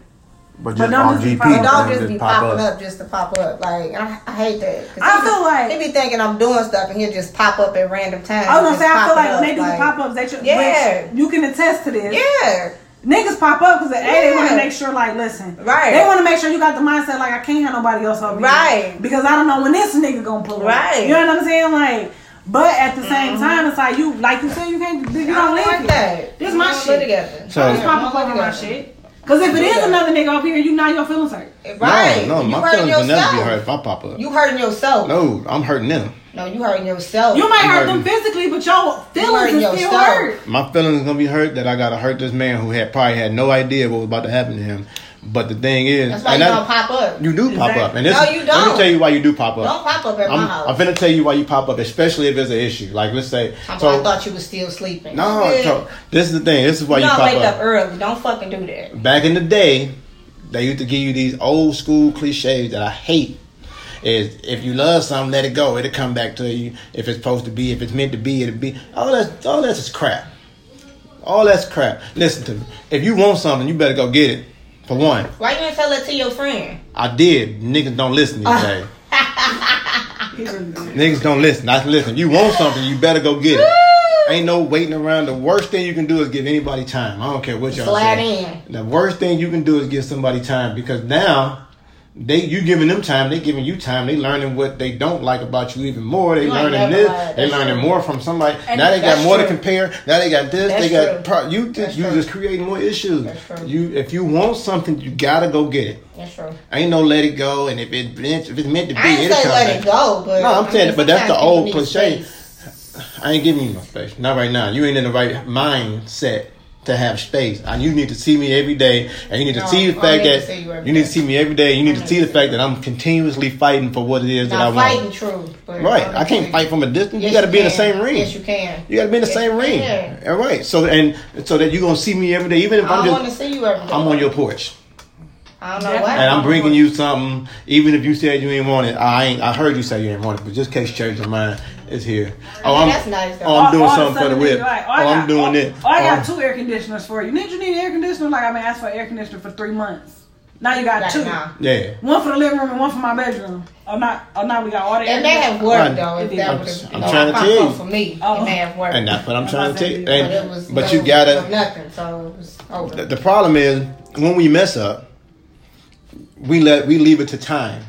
But But just don't on just be GP, popping- don't then just be pop popping up. just to pop up. Like I, I hate that. I he be- feel like- he be thinking I'm doing stuff and he'll just pop up at random times. I was gonna just say, I feel popping like when they do the like- pop ups, they should. Yeah. which You can attest to this. Yeah, Niggas pop up because a they want to make sure, like, listen, Right. They want to make sure you got the mindset, like, I can't have nobody else over here. Right. Because I don't know when this nigga gonna pull up. Right. You know what I'm saying? Like, but at the same mm-hmm. time, it's like you, like you said, you can't, you don't don't live like here. that. This We my shit. live together. So- I just pop We up don't over my shit. Because if it is another nigga up here, you know your feelings hurt. Right. No, no, you my hurting feelings will never be yourself. hurt if I pop up. You hurting yourself. No, I'm hurting them. No, you hurting yourself. You might You hurt hurting. them physically, but your feelings hurting is still yourself. hurt. My feelings gonna be hurt that I gotta hurt this man who had probably had no idea what was about to happen to him. But the thing is, That's why and you that- don't pop up. you do pop Exactly. up, and this, No, you let me don't. tell you why you do pop up. Don't pop up at my I'm, house. I'm finna tell you why you pop up, especially if there's an issue. Like let's say, I'm- so I thought you was still sleeping. no, Yeah. so, this is the thing. This is why you you, don't pop wake up. up early. Don't fucking do that. Back in the day, they used to give you these old school cliches that I hate. Is if you love something, let it go. It'll come back to you. If it's supposed to be, if it's meant to be, it'll be. All that's all that's crap. All that's crap. Listen to me. If you want something, you better go get it. For one, Why you didn't tell that to your friend? I did. Niggas don't listen these days. He really did. Niggas don't listen. I listen. You want something, you better go get it. Ain't no waiting around. The worst thing you can do is give anybody time. I don't care what y'all Slide say. in. The worst thing you can do is give somebody time because now they you giving them time, they giving you time. They learning what they don't like about you even more. They You learning this. lied. They That's learning true. more from somebody. And now they got that's more to compare. Now they got this. they got pro, you That's just you true. just creating more issues. That's true. You if you want something, you gotta go get it. That's true. Ain't no let it go. And if it if it's meant to be, I ain't say let back. it go, but No, I'm I saying, mean, but that's the old cliche. I ain't giving you no space. Not right now. You ain't in the right mindset to have space. And you need to see me every day, and you need to No, see the fact that you you need to see me every day. You need I to see the fact that I'm continuously fighting for what it is that I Not want. fighting true. Right. I'm can't fight from a distance. Yes, you got to be in the same ring. Yes, you can. You got to be in the Yes, same ring. can. All right. So and so that you're gonna see me every day, even if I I'm don't want to just see you every day. I'm on your porch. I don't know why. And I'm bringing you something, even if you said you ain't want it. I ain't. I heard you say you ain't want it, but just in case you change your mind, it's here. Oh, mean, I'm. that's nice. Oh, I'm All- doing all of something for the whip. like, Oh, I I'm got- doing oh, it. Oh, I got oh. two air conditioners for you. Need you need an air conditioner? Like I've been asking for an air conditioner for three months. Now you got Like, two. nah. Yeah. One for the living room and one for my bedroom. Oh, not. Oh, now we got all the. It air may have conditioners. worked Right. though. If It that I'm- would I'm know, trying to I tell you. for me, Oh. it may have worked. And that's what I'm trying to tell you. but was, but you gotta. nothing. So it was over. The, the problem is when we mess up, we let we leave it to time.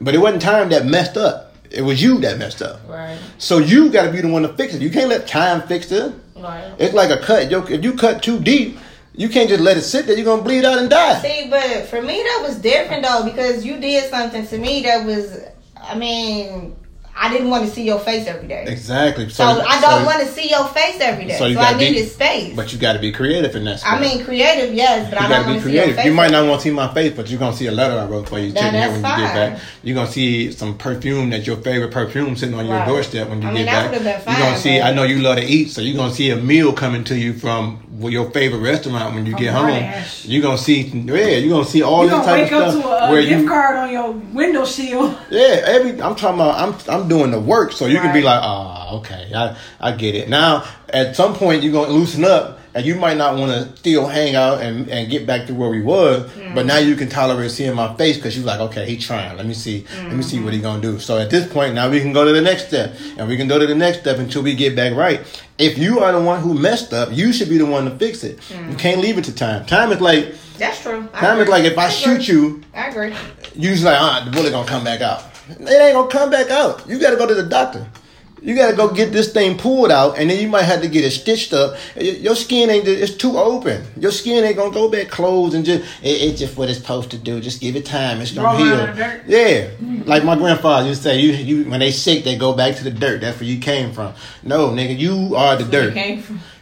But it wasn't time that messed up. It was you that messed up. right. So you got to be the one to fix it. You can't let time fix it. Right. It's like a cut. Yo, If you cut too deep, you can't just let it sit there. You're gonna bleed out and die. See, but for me that was different though because you did something to me that was. I mean, I didn't want to see your face every day. Exactly. So, I don't so- want to see your face every day. So So, I be- needed space. But you got to be creative in that. I mean, creative, yes, but You I gotta don't be want to see your creative. face. You might not want to see my face, but you're gonna see a letter I wrote for you sitting here when you get back. You're gonna see some perfume that's your favorite perfume sitting on your Right. doorstep when you I get mean, that back. would've you're gonna see. I know you love to eat, so you're gonna see a meal coming to you from your favorite restaurant when you From get home. DoorDash. You're gonna see. Yeah, you're gonna see all You this type of stuff to a, where a gift you. card on your window shield. Yeah, every I'm talking about. I'm I'm doing the work, so you can be like, ah, okay, I I get it. Now, at some point, you're gonna loosen up, and you might not want to still hang out and, and get back to where we was. But now you can tolerate seeing my face because you're like, okay, he trying. Let me see. Let me see what he gonna do. So at this point, now we can go to the next step, and we can go to the next step until we get back right. If you are the one who messed up, you should be the one to fix it. You can't leave it to time. Time is like That's true. I time is like if I agree. shoot you I agree. usually like, ah, the bullet gonna come back out. It ain't gonna come back out. You gotta go to the doctor. You gotta go get this thing pulled out, and then you might have to get it stitched up. Your skin ain't, it's too open. Your skin ain't gonna go back closed and just, it, it's just what it's supposed to do. Just give it time. It's gonna Roll around in the heal. Yeah. Like my grandfather used to say, you, you, when they sick, they go back to the dirt. That's where you came from. No, nigga, you are the Where you dirt.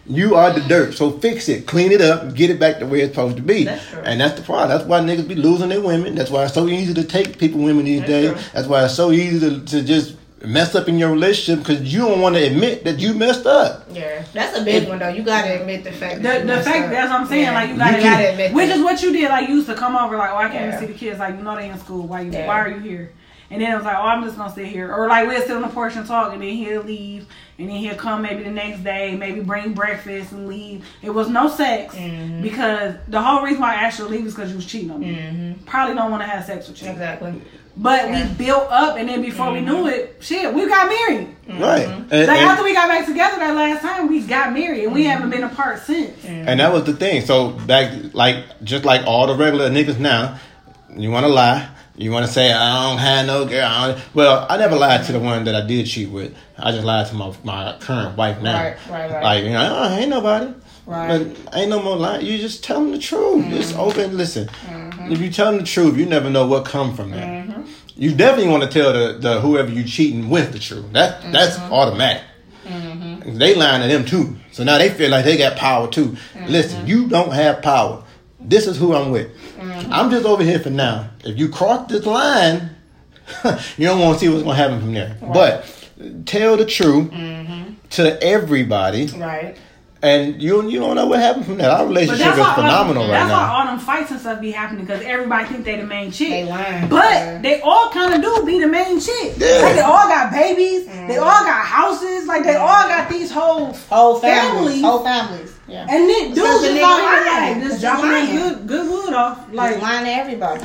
Came from. You are the dirt, so fix it, clean it up, get it back to where it's supposed to be. That's true. And that's the problem. That's why niggas be losing their women. That's why it's so easy to take people women these That's days. true. That's why it's so easy to, to just mess up in your relationship because you don't want to admit that you messed up. Yeah, that's a big one though. You gotta admit the fact. The, you the fact up. that's what I'm saying. Yeah. Like you gotta, you gotta admit which that. is what you did. Like you used to come over. Like, oh, I can't Yeah. even see the kids. Like you know they in school. Why you? Yeah. Why are you here? and then I was like, oh, I'm just gonna sit here, or like we'll sit on the porch and talk, and then he'll leave, and then he'll come maybe the next day, maybe bring breakfast and leave. It was no sex Mm-hmm. because the whole reason why I asked you to leave is because you was cheating on me. Mm-hmm. Probably don't want to have sex with you. Exactly. But Yeah. we built up, and then before we knew it, shit, we got married. Right. And, Like and- after we got back together that last time, we got married, and we haven't been apart since. And that was the thing. So back, like just like all the regular niggas now, you want to lie. You want to say I don't have no girl. I don't. Well, I never lied to the one that I did cheat with. I just lied to my my current wife now. Right, right, right. Like you know, oh, ain't nobody. Right. But ain't no more lying. You just tell them the truth. Mm-hmm. Just open. Listen. Mm-hmm. If you tell them the truth, you never know what come from that. Mm-hmm. You definitely want to tell the, the whoever you cheating with the truth. That that's automatic. They lying to them too. So now they feel like they got power too. Listen, you don't have power. This is who I'm with. I'm just over here for now. If you cross this line, you don't want to see what's going to happen from there. But tell the truth to everybody, Right. and you you don't know what happened from that. Our relationship is why phenomenal right that's now. That's why all them fights and stuff be happening because everybody think they the main chick. They lying. But Yeah. they all kind of do be the main chick. Yeah. Like they all got babies. Mm. They all got houses. Like they all got these whole Whole families. Families. Whole families. Yeah. And then dudes just nigga like, lying. like just Just dropping good good wood off. like Like lying to everybody.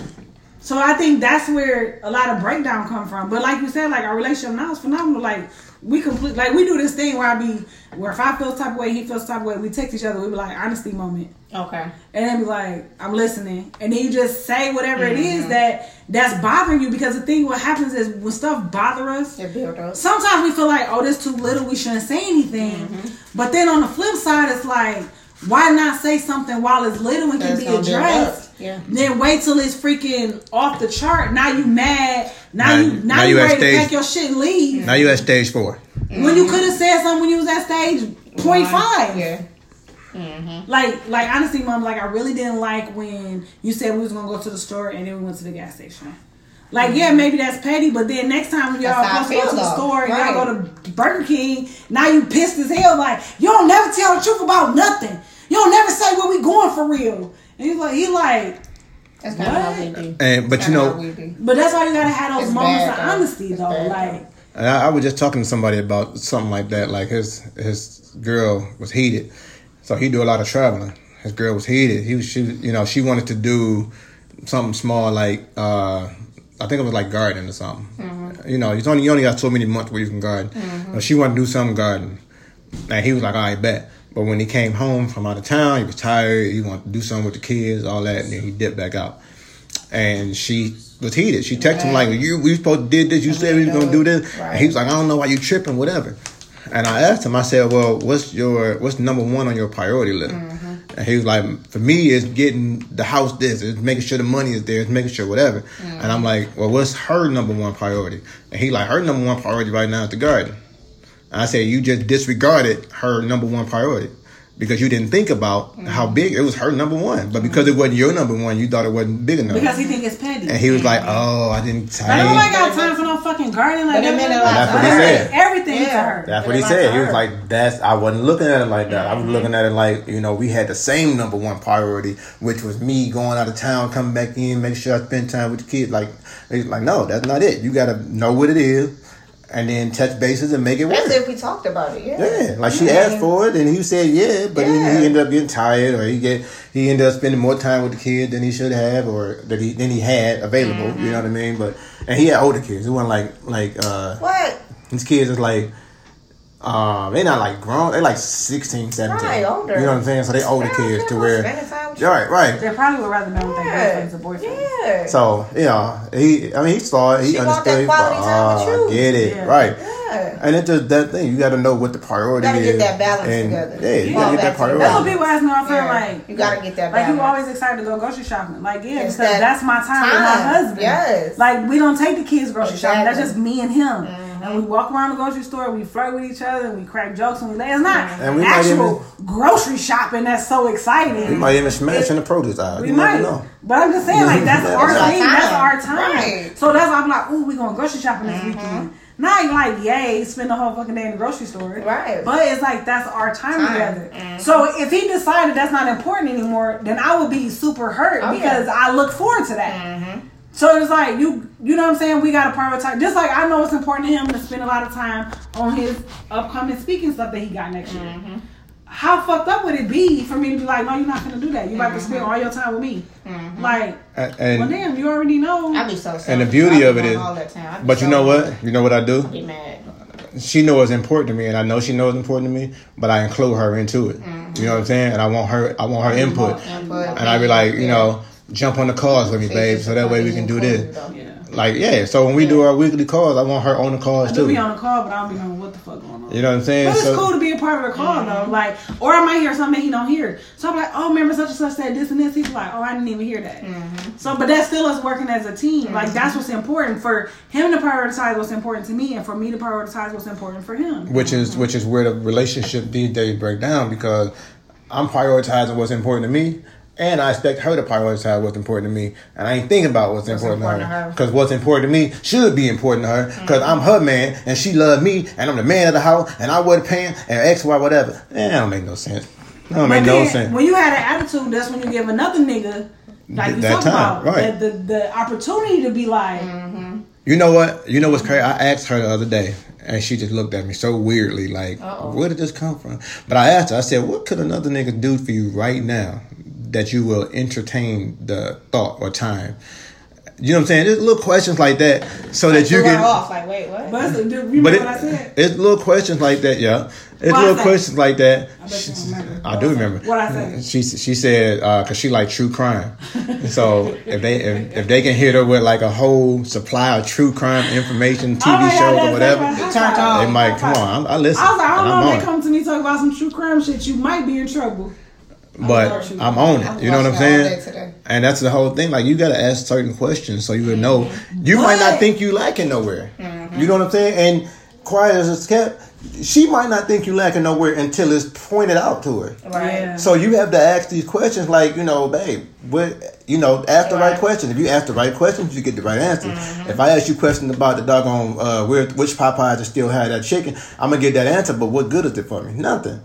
so I think that's where a lot of breakdown come from. But like you said, like our relationship now is phenomenal. Like we complete like we do this thing where I be where if I feel type of way, he feels type of way, we text each other, we be like honesty moment. Okay. And then be like, I'm listening. And then you just say whatever it is mm-hmm. that that's bothering you because the thing what happens is when stuff bother us, build up. sometimes we feel like, oh, this too little, we shouldn't say anything. Mm-hmm. But then on the flip side, it's like, why not say something while it's little and can be addressed? Yeah. Then wait till it's freaking off the chart. Now you mad. Now, Now- you now, now you you at ready to stage- pack your shit and leave. Now you at stage four. When you could have said something when you was at stage point five. Yeah. Mm-hmm. Like, like honestly, mom, like I really didn't like when you said we was gonna go to the store and then we went to the gas station. Like, yeah, maybe that's petty, but then next time when y'all That's supposed to go to the though. store and Right. y'all go to Burger King, now you pissed as hell. Like, you don't never tell the truth about nothing. You don't never say where we going for real. And he's like, he like, That's kind of how we do. And but you know, how we do. but that's why you gotta have those It's moments bad, of though. honesty, It's though. bad, like, And I, I was just talking to somebody about something like that. Like his his girl was heated, so he do a lot of traveling. His girl was heated. He was she you know she wanted to do something small like uh I think it was like garden or something. You know, you only you only got so many months where you can garden. But she wanted to do some garden, and he was like, "All right, bet." But when he came home from out of town, he was tired. He wanted to do something with the kids, all that, and then he dipped back out. And she was heated. She texted him like, "You we supposed to did this? You said we was gonna do this." And he was like, "I don't know why you tripping, whatever." And I asked him, I said, "Well, what's your what's number one on your priority list?" Mhm. And he was like, "For me, it's getting the house this, it's making sure the money is there, it's making sure whatever." And I'm like, "Well, what's her number one priority?" And he like, "Her number one priority right now is the garden." And I said, "You just disregarded her number one priority." Because you didn't think about how mm. big it was her number one, but because it wasn't your number one, you thought it wasn't big enough. because he think it's petty. and he was like, "Oh, I didn't tell Like, you." nobody got time for no fucking garden like that. meant That's what he said. Everything to Yeah. her. That's what he said. He was her. like, "That's." I wasn't looking at it like that. I was looking at it like you know we had the same number one priority, which was me going out of town, coming back in, make sure I spend time with the kids. Like, he's like, no, that's not it. You got to know what it is, and then touch bases and make it work. That's if we talked about it. Yeah. Yeah, like she asked for it, and he said yeah, but Yeah. he ended up getting tired, or he get he ended up spending more time with the kid than he should have, or that he than he had available. You know what I mean? But and he had older kids. It wasn't like like uh What? his kids is like, um, they're not like grown. They're like 16, 17. Right, older. You know what I'm saying? So they older Yeah, kids to where, spending time you. right, right. They probably would rather know with their Yeah. girlfriends or boyfriends. Yeah. So you know, he, I mean, he saw it. He She want understood. that He quality thought, time with "Ah, you." Get it Yeah. right. yeah. And it's just that thing. You got to know what the priority is. Gotta is. get that balance and, together. Yeah, you Fall got to get that priority. That's what people ask me all the time. Yeah. Like, You gotta get that Like you always excited to go grocery shopping. Like yeah, It's because that that's my time, with my husband. Yes. Like we don't take the kids grocery shopping. That's just Mm-hmm. me and him. And we walk around the grocery store. We flirt with each other. and We crack jokes and we lay. It's not And we might actual grocery shopping that's so exciting. We might even smash in the produce aisle. We you might. never know. But I'm just saying, like, that's That's our our thing. That's our time. Right. So that's why I'm like, ooh, we going grocery shopping this Mm-hmm. weekend. Not even like, yay, spend the whole fucking day in the grocery store. Right. But it's like, that's our time, Time. together. Mhm. So if he decided that's not important anymore, then I would be super hurt Oh, because yeah. I look forward to that. Mm-hmm. So it's like you, you know what I'm saying. We gotta prioritize. Just like I know it's important to him to spend a lot of time on his upcoming speaking stuff that he got next year. Mm-hmm. How fucked up would it be for me to be like, no, you're not gonna do that. You're about to spend all your time with me. Like, And, well, damn, you already know. I be so selfish. And the beauty of it is, it going is- all the time. I be but you know mad. what? You know what I do? Be mad. she knows it's important to me, and I know she knows it's important to me. But I include her into it. You know what I'm saying? And I want her, I want her input. Input. And I be like, you know, jump on the calls with me, babe, so that way we can do this. yeah. Like, yeah. So when we do our weekly calls, I want her on the calls I do too. be You on the call, but I don't be knowing what the fuck going on. You know what I'm saying? But it's So cool to be a part of the call though. Like, or I might hear something he don't hear. So I'm like, oh, remember such and such said this and this. He's like, oh, I didn't even hear that. So, but that's still us working as a team. Like, that's what's important for him to prioritize what's important to me, and for me to prioritize what's important for him. which is which is where the relationship these days break down because I'm prioritizing what's important to me. And I expect her to prioritize what's important to me, and I ain't thinking about what's, important, important to her. Because what's important to me should be important to her. Because I'm her man, and she love me, and I'm the man of the house, and I wasn't paying, and X, Y, whatever. Eh, that don't make no sense. That don't make But no sense. when you had an attitude, that's when you give another nigga, like you That talk about, right. the, the the opportunity to be like, You know what? You know what's crazy? I asked her the other day, and she just looked at me so weirdly, like, Uh-oh. "Where did this come from?" But I asked her. I said, "What could another nigga do for you right now that you will entertain the thought or time?" You know what I'm saying? There's little questions like that, so that you Threw her can. off. Like, wait, what? but you remember But what I it, said? it's little questions like that, yeah. It's What little say? questions like that. I bet you don't remember. I What do I say? remember. What I say? She she said uh, because she like true crime. so if they if, if they can hit her with like a whole supply of true crime information, TV Oh my God, shows or whatever, like my Turned high five. on. they might come on. I, I listen. I was like, I don't know if they come to me talk about some true crime shit, you might be in trouble. But I'm on it. You know what I'm watching that all day saying? And that's the whole thing. Like you gotta ask certain questions so you would know. You might not think you lacking nowhere. Mm-hmm. You know what I'm saying? And quiet as it's kept, she might not think you lacking nowhere until it's pointed out to her. Right. Yeah. So you have to ask these questions, like you know, babe, what you know, ask the right, Right. question. If you ask the right questions, you get the right answer. Mm-hmm. If I ask you questions about the doggone uh, where which Popeyes still had that chicken, I'm gonna get that answer. But what good is it for me? Nothing.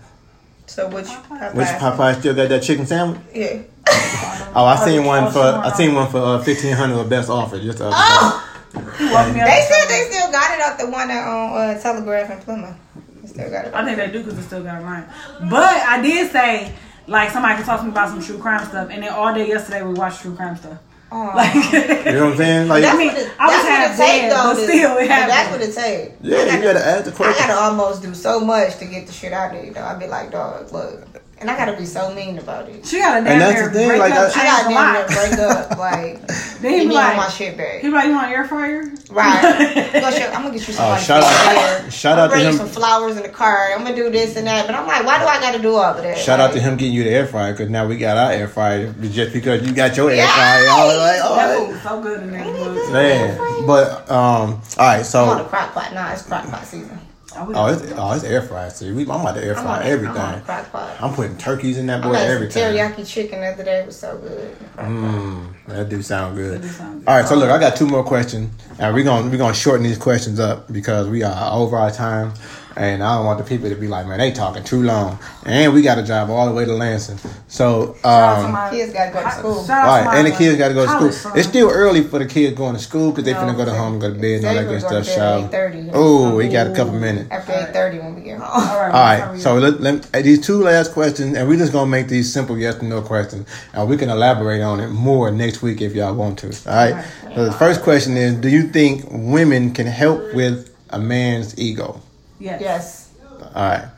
So which Popeye? Which Popeye still got that chicken sandwich? Yeah. Oh, I seen one for. I seen one for uh, fifteen hundred or best offer just the Oh! He woke me up. They said they still got it out the one that on uh, Telegraph in Plymouth. They still got it. I think they do because they still got it right. But I did say, like, somebody could talk to me about some true crime stuff, and then all day yesterday we watched true crime stuff. Like. You know what I'm saying? Like, That's I mean, what it, I was that's half what it take dead, though. but to- still, it but happened. That's what it take. yeah, you gotta ask the I question. gotta almost do so much to get the shit out of you. Though I'd be like, dog, look, and I gotta be so mean about it. she got a damn And that's near the thing, like, up, I- I gotta a damn near lot. break up, like Then he give be me all my shit back. he be like, you want an air fryer? Right. You gonna show- I'm gonna get you some Oh, shout out- shout out to him. some flowers in the car. I'm gonna do this and that. But I'm like, why do I gotta do all of that? Shout out to him getting you the air fryer because now we got our air fryer just because you got your air Yes! fryer. I was like, oh, That food so good in there. man. But um, all right, I'm on the crock pot. Nah, it's crock pot season. I oh, it's oh, it's air fryer. See, we, I'm about to air I'm fry everything. I'm crock pot. I'm putting turkeys in that boy some everything. teriyaki chicken the other day. Was so good. Mm, that do sound good. That do sound good. All right, so look, I got two more questions, and we're gonna we're gonna shorten these questions up because we are over our time, and I don't want the people to be like, man, they talking too long, and we got to drive all the way to Lansing. So, Shout um, my- Kids gotta go to school. Shout right, and the kids got to go to school. son. It's still early for the kids going to school because they No, finna go to home, go to bed, and all that good stuff. going to bed at Shower. 8:30. Oh, we got a couple minutes. After eight thirty when we get home. All right, All sorry, right, so let, let, these two last questions, and we're just gonna make these simple yes or no questions, and we can elaborate on it more next week if y'all want to. All right. So the first question is: Do you think women can help with a man's ego? Yes. Yes. All right.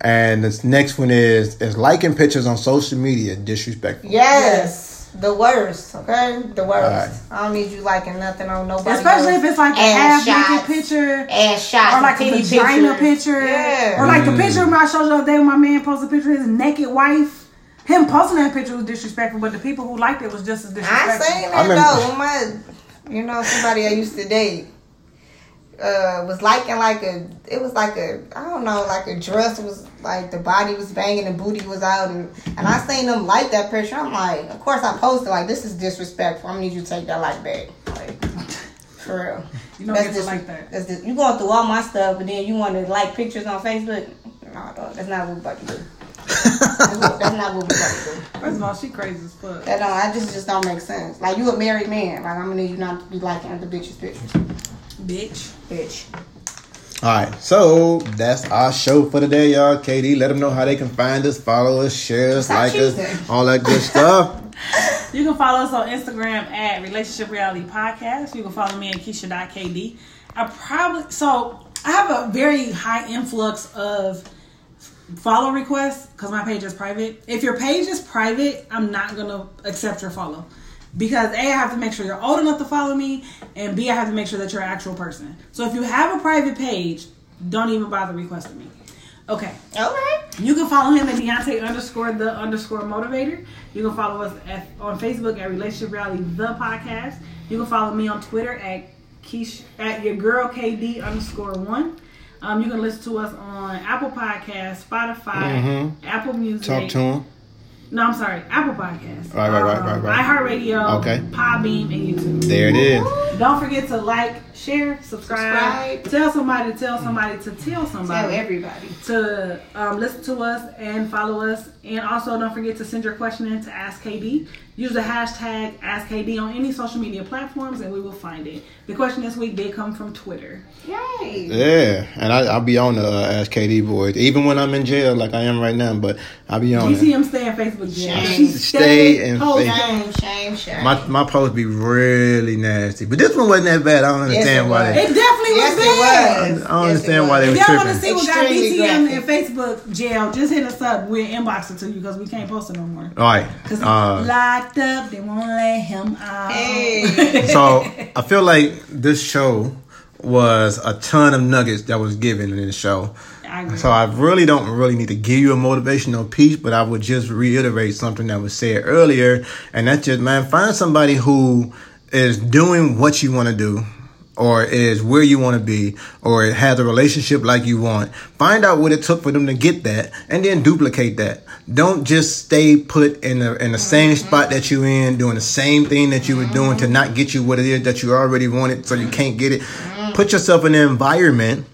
And this next one is: Is liking pictures on social media disrespectful? Yes. The worst, okay? The worst. Alright. I don't need you liking nothing on nobody. Especially else. if it's like a Ass half naked picture. ass shots, Or like a vagina pictures. picture. Yeah. Or like the mm. picture I showed you the other day when my man posted a picture of his naked wife. Him posting that picture was disrespectful, but the people who liked it was just as disrespectful. I disrespectful. seen I that though. When my, you know, somebody I used to date uh, was liking like a, it was like a, I don't know, like a dress was like the body was banging and booty was out, and and I seen them like that picture. I'm like, of course I posted like this is disrespectful. I'm gonna need you to take that like back, like for real. You don't get to like that. That's just, you going through all my stuff, and then you want to like pictures on Facebook. No, dog, that's not what we're about to do. That's, what, that's not what we got to do. First of all, she crazy as fuck. That don't. I just just don't make sense. Like you a married man. Like I'm gonna need you not to be liking other bitches' pictures, Bitch. bitch. All right, so that's our show for today, y'all. KD, let them know how they can find us, follow us, share us, Stop like cheating. us, all that good stuff. You can follow us on Instagram at Relationship Reality Podcast. You can follow me at Keisha.kd. I probably so I have a very high influx of follow requests because my page is private. If your page is private, I'm not gonna accept your follow. Because A, I have to make sure you're old enough to follow me, and B, I have to make sure that you're an actual person. So if you have a private page, don't even bother requesting me. Okay. Okay. You can follow him at Deontay underscore the underscore motivator. You can follow us at, on Facebook at Relationship Reality podcast. You can follow me on Twitter at Keish, at your girl KD underscore one. Um, you can listen to us on Apple Podcasts, Spotify, Apple Music. Talk to them. No, I'm sorry, Apple Podcasts. Right, right, right, right, right. iHeartRadio. Okay. Podbean and YouTube. There it is. Don't forget to like, share, subscribe, Subscribe. tell somebody, tell somebody to tell somebody Tell everybody. to um, listen to us and follow us. And also, don't forget to send your question in to Ask KD. Use the hashtag Ask KD on any social media platforms, and we will find it. The question this week did come from Twitter. Yay. Yeah, and I, I'll be on the uh, Ask KD boys, even when I'm in jail, like I am right now. But I'll be on You see it. him stay in Facebook jail. Shame. She Stay in posting. Facebook. Shame, shame, shame. My my post be really nasty, but this one wasn't that bad. I don't understand it why. was. They, It definitely yes, was it was. I don't Yes, understand why they was. was If y'all want to see what got Extremely DTM graphic. in Facebook jail, just hit us up. We'll inbox it to you because we can't post it no more. All right. Because he Uh, locked up, they won't let him out. Hey. so I feel like this show was a ton of nuggets that was given in this show. I. So I really don't really need to give you a motivational piece, but I would just reiterate something that was said earlier, and that's just man, find somebody who is doing what you want to do. Or is where you want to be, or has a relationship like you want. Find out what it took for them to get that, and then duplicate that. Don't just stay put in the in the same spot that you're in, doing the same thing that you were doing to not get you what it is that you already wanted, so you can't get it. Put yourself in an environment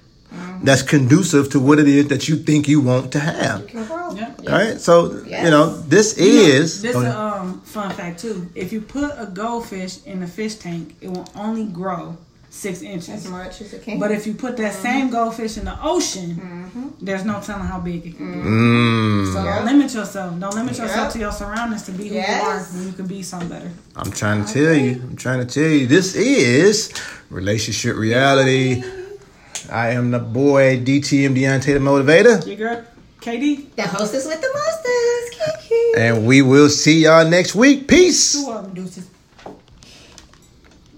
that's conducive to what it is that you think you want to have. Can grow. Yep. All right, so Yes. you know this is. This Go is a um, fun fact too. If you put a goldfish in a fish tank, it will only grow six inches. As inches. much as it can. But if you put that same goldfish in the ocean, there's no telling how big it can be. Mm, So Yeah. don't limit yourself. Don't limit yourself Yeah. to your surroundings to be who you are when you can be something better. I'm trying to tell you. I'm trying to tell you. This is relationship reality. I am the boy DTM Deontay the Motivator, Your girl, KD. the hostess with the mostest. Kiki. and we will see y'all next week. Peace.